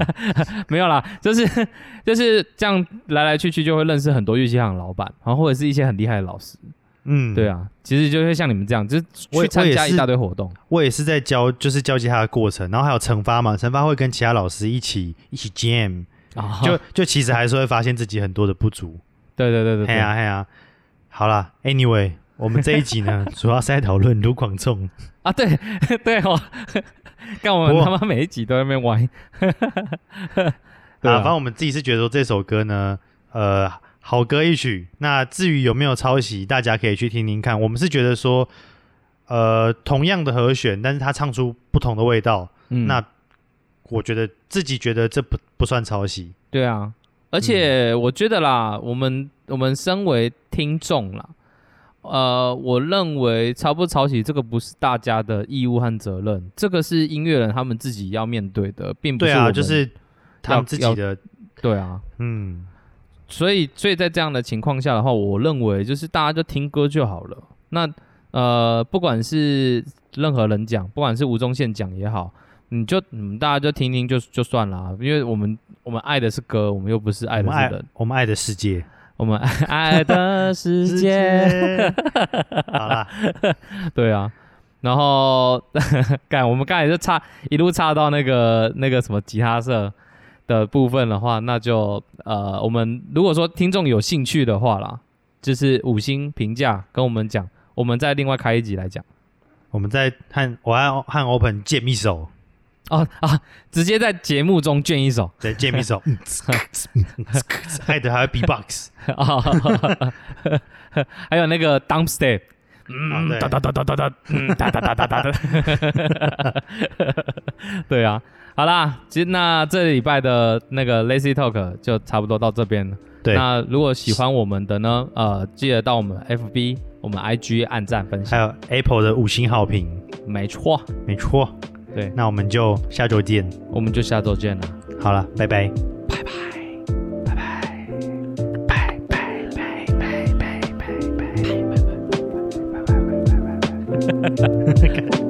Speaker 2: 没有啦，就是就是这样来来去去就会认识很多乐器行的老板，然后或者是一些很厉害的老师。
Speaker 1: 嗯，
Speaker 2: 对啊，其实就会像你们这样，就是去参加一大堆活动。
Speaker 1: 我也是在教，就是教吉他的过程，然后还有惩罚嘛，惩罚会跟其他老师一起一起 jam，
Speaker 2: 啊
Speaker 1: 就就其实还是会发现自己很多的不足。
Speaker 2: 对对对对对，
Speaker 1: 嘿呀哎呀，好啦 a n y w a y 我们这一集呢，主要是在讨论卢广仲。
Speaker 2: 啊对 对哦，干我们他妈每一集都在那边玩。对
Speaker 1: 啊，
Speaker 2: 啊
Speaker 1: 反正我们自己是觉得说这首歌呢，呃，好歌一曲。那至于有没有抄袭，大家可以去听听看。我们是觉得说，呃，同样的和弦，但是他唱出不同的味道，
Speaker 2: 嗯
Speaker 1: 那我觉得自己觉得这不不算抄袭。
Speaker 2: 对啊，而且我觉得啦，我们我们身为听众啦，呃，我认为抄不抄袭这个不是大家的义务和责任，这个是音乐人他们自己要面对的，并不
Speaker 1: 对啊，
Speaker 2: 是我
Speaker 1: 就是他们自己的，
Speaker 2: 对啊。
Speaker 1: 嗯，
Speaker 2: 所以，所以在这样的情况下的话，我认为就是大家就听歌就好了。那呃，不管是任何人讲，不管是吴宗宪讲也好，你就嗯，大家就听听就就算了，因为我们我们爱的是歌，我们又不是爱的是人，
Speaker 1: 我们爱的世界，
Speaker 2: 我们爱爱的世界，
Speaker 1: 好啦，
Speaker 2: 对啊。然后，干，我们刚才就差一路差到那个那个什么吉他社的部分的话，那就呃，我们如果说听众有兴趣的话啦，就是五星评价跟我们讲，我们再另外开一集来讲。
Speaker 1: 我们再和我和和 Open 见一手。
Speaker 2: 哦啊，直接在节目中卷一首。
Speaker 1: 对，见面手，嗯。害得还有 B-box，
Speaker 2: 啊，还有那个 dump step，
Speaker 1: 啊
Speaker 2: 嗯，
Speaker 1: 对。
Speaker 2: 哒哒哒哒哒哒，嗯，哒哒哒哒哒哒，对啊，好啦，其实那这礼拜的那个 Lazy Talk 就差不多到这边。了。
Speaker 1: 对，
Speaker 2: 那如果喜欢我们的呢，呃，记得到我们 FB、我们 IG 按赞分享。
Speaker 1: 还有 Apple 的五星好评，
Speaker 2: 没错，
Speaker 1: 没错。
Speaker 2: 对，
Speaker 1: 那我们就下周见。
Speaker 2: 我们就下周见了。
Speaker 1: 好了，拜拜。拜拜，拜拜，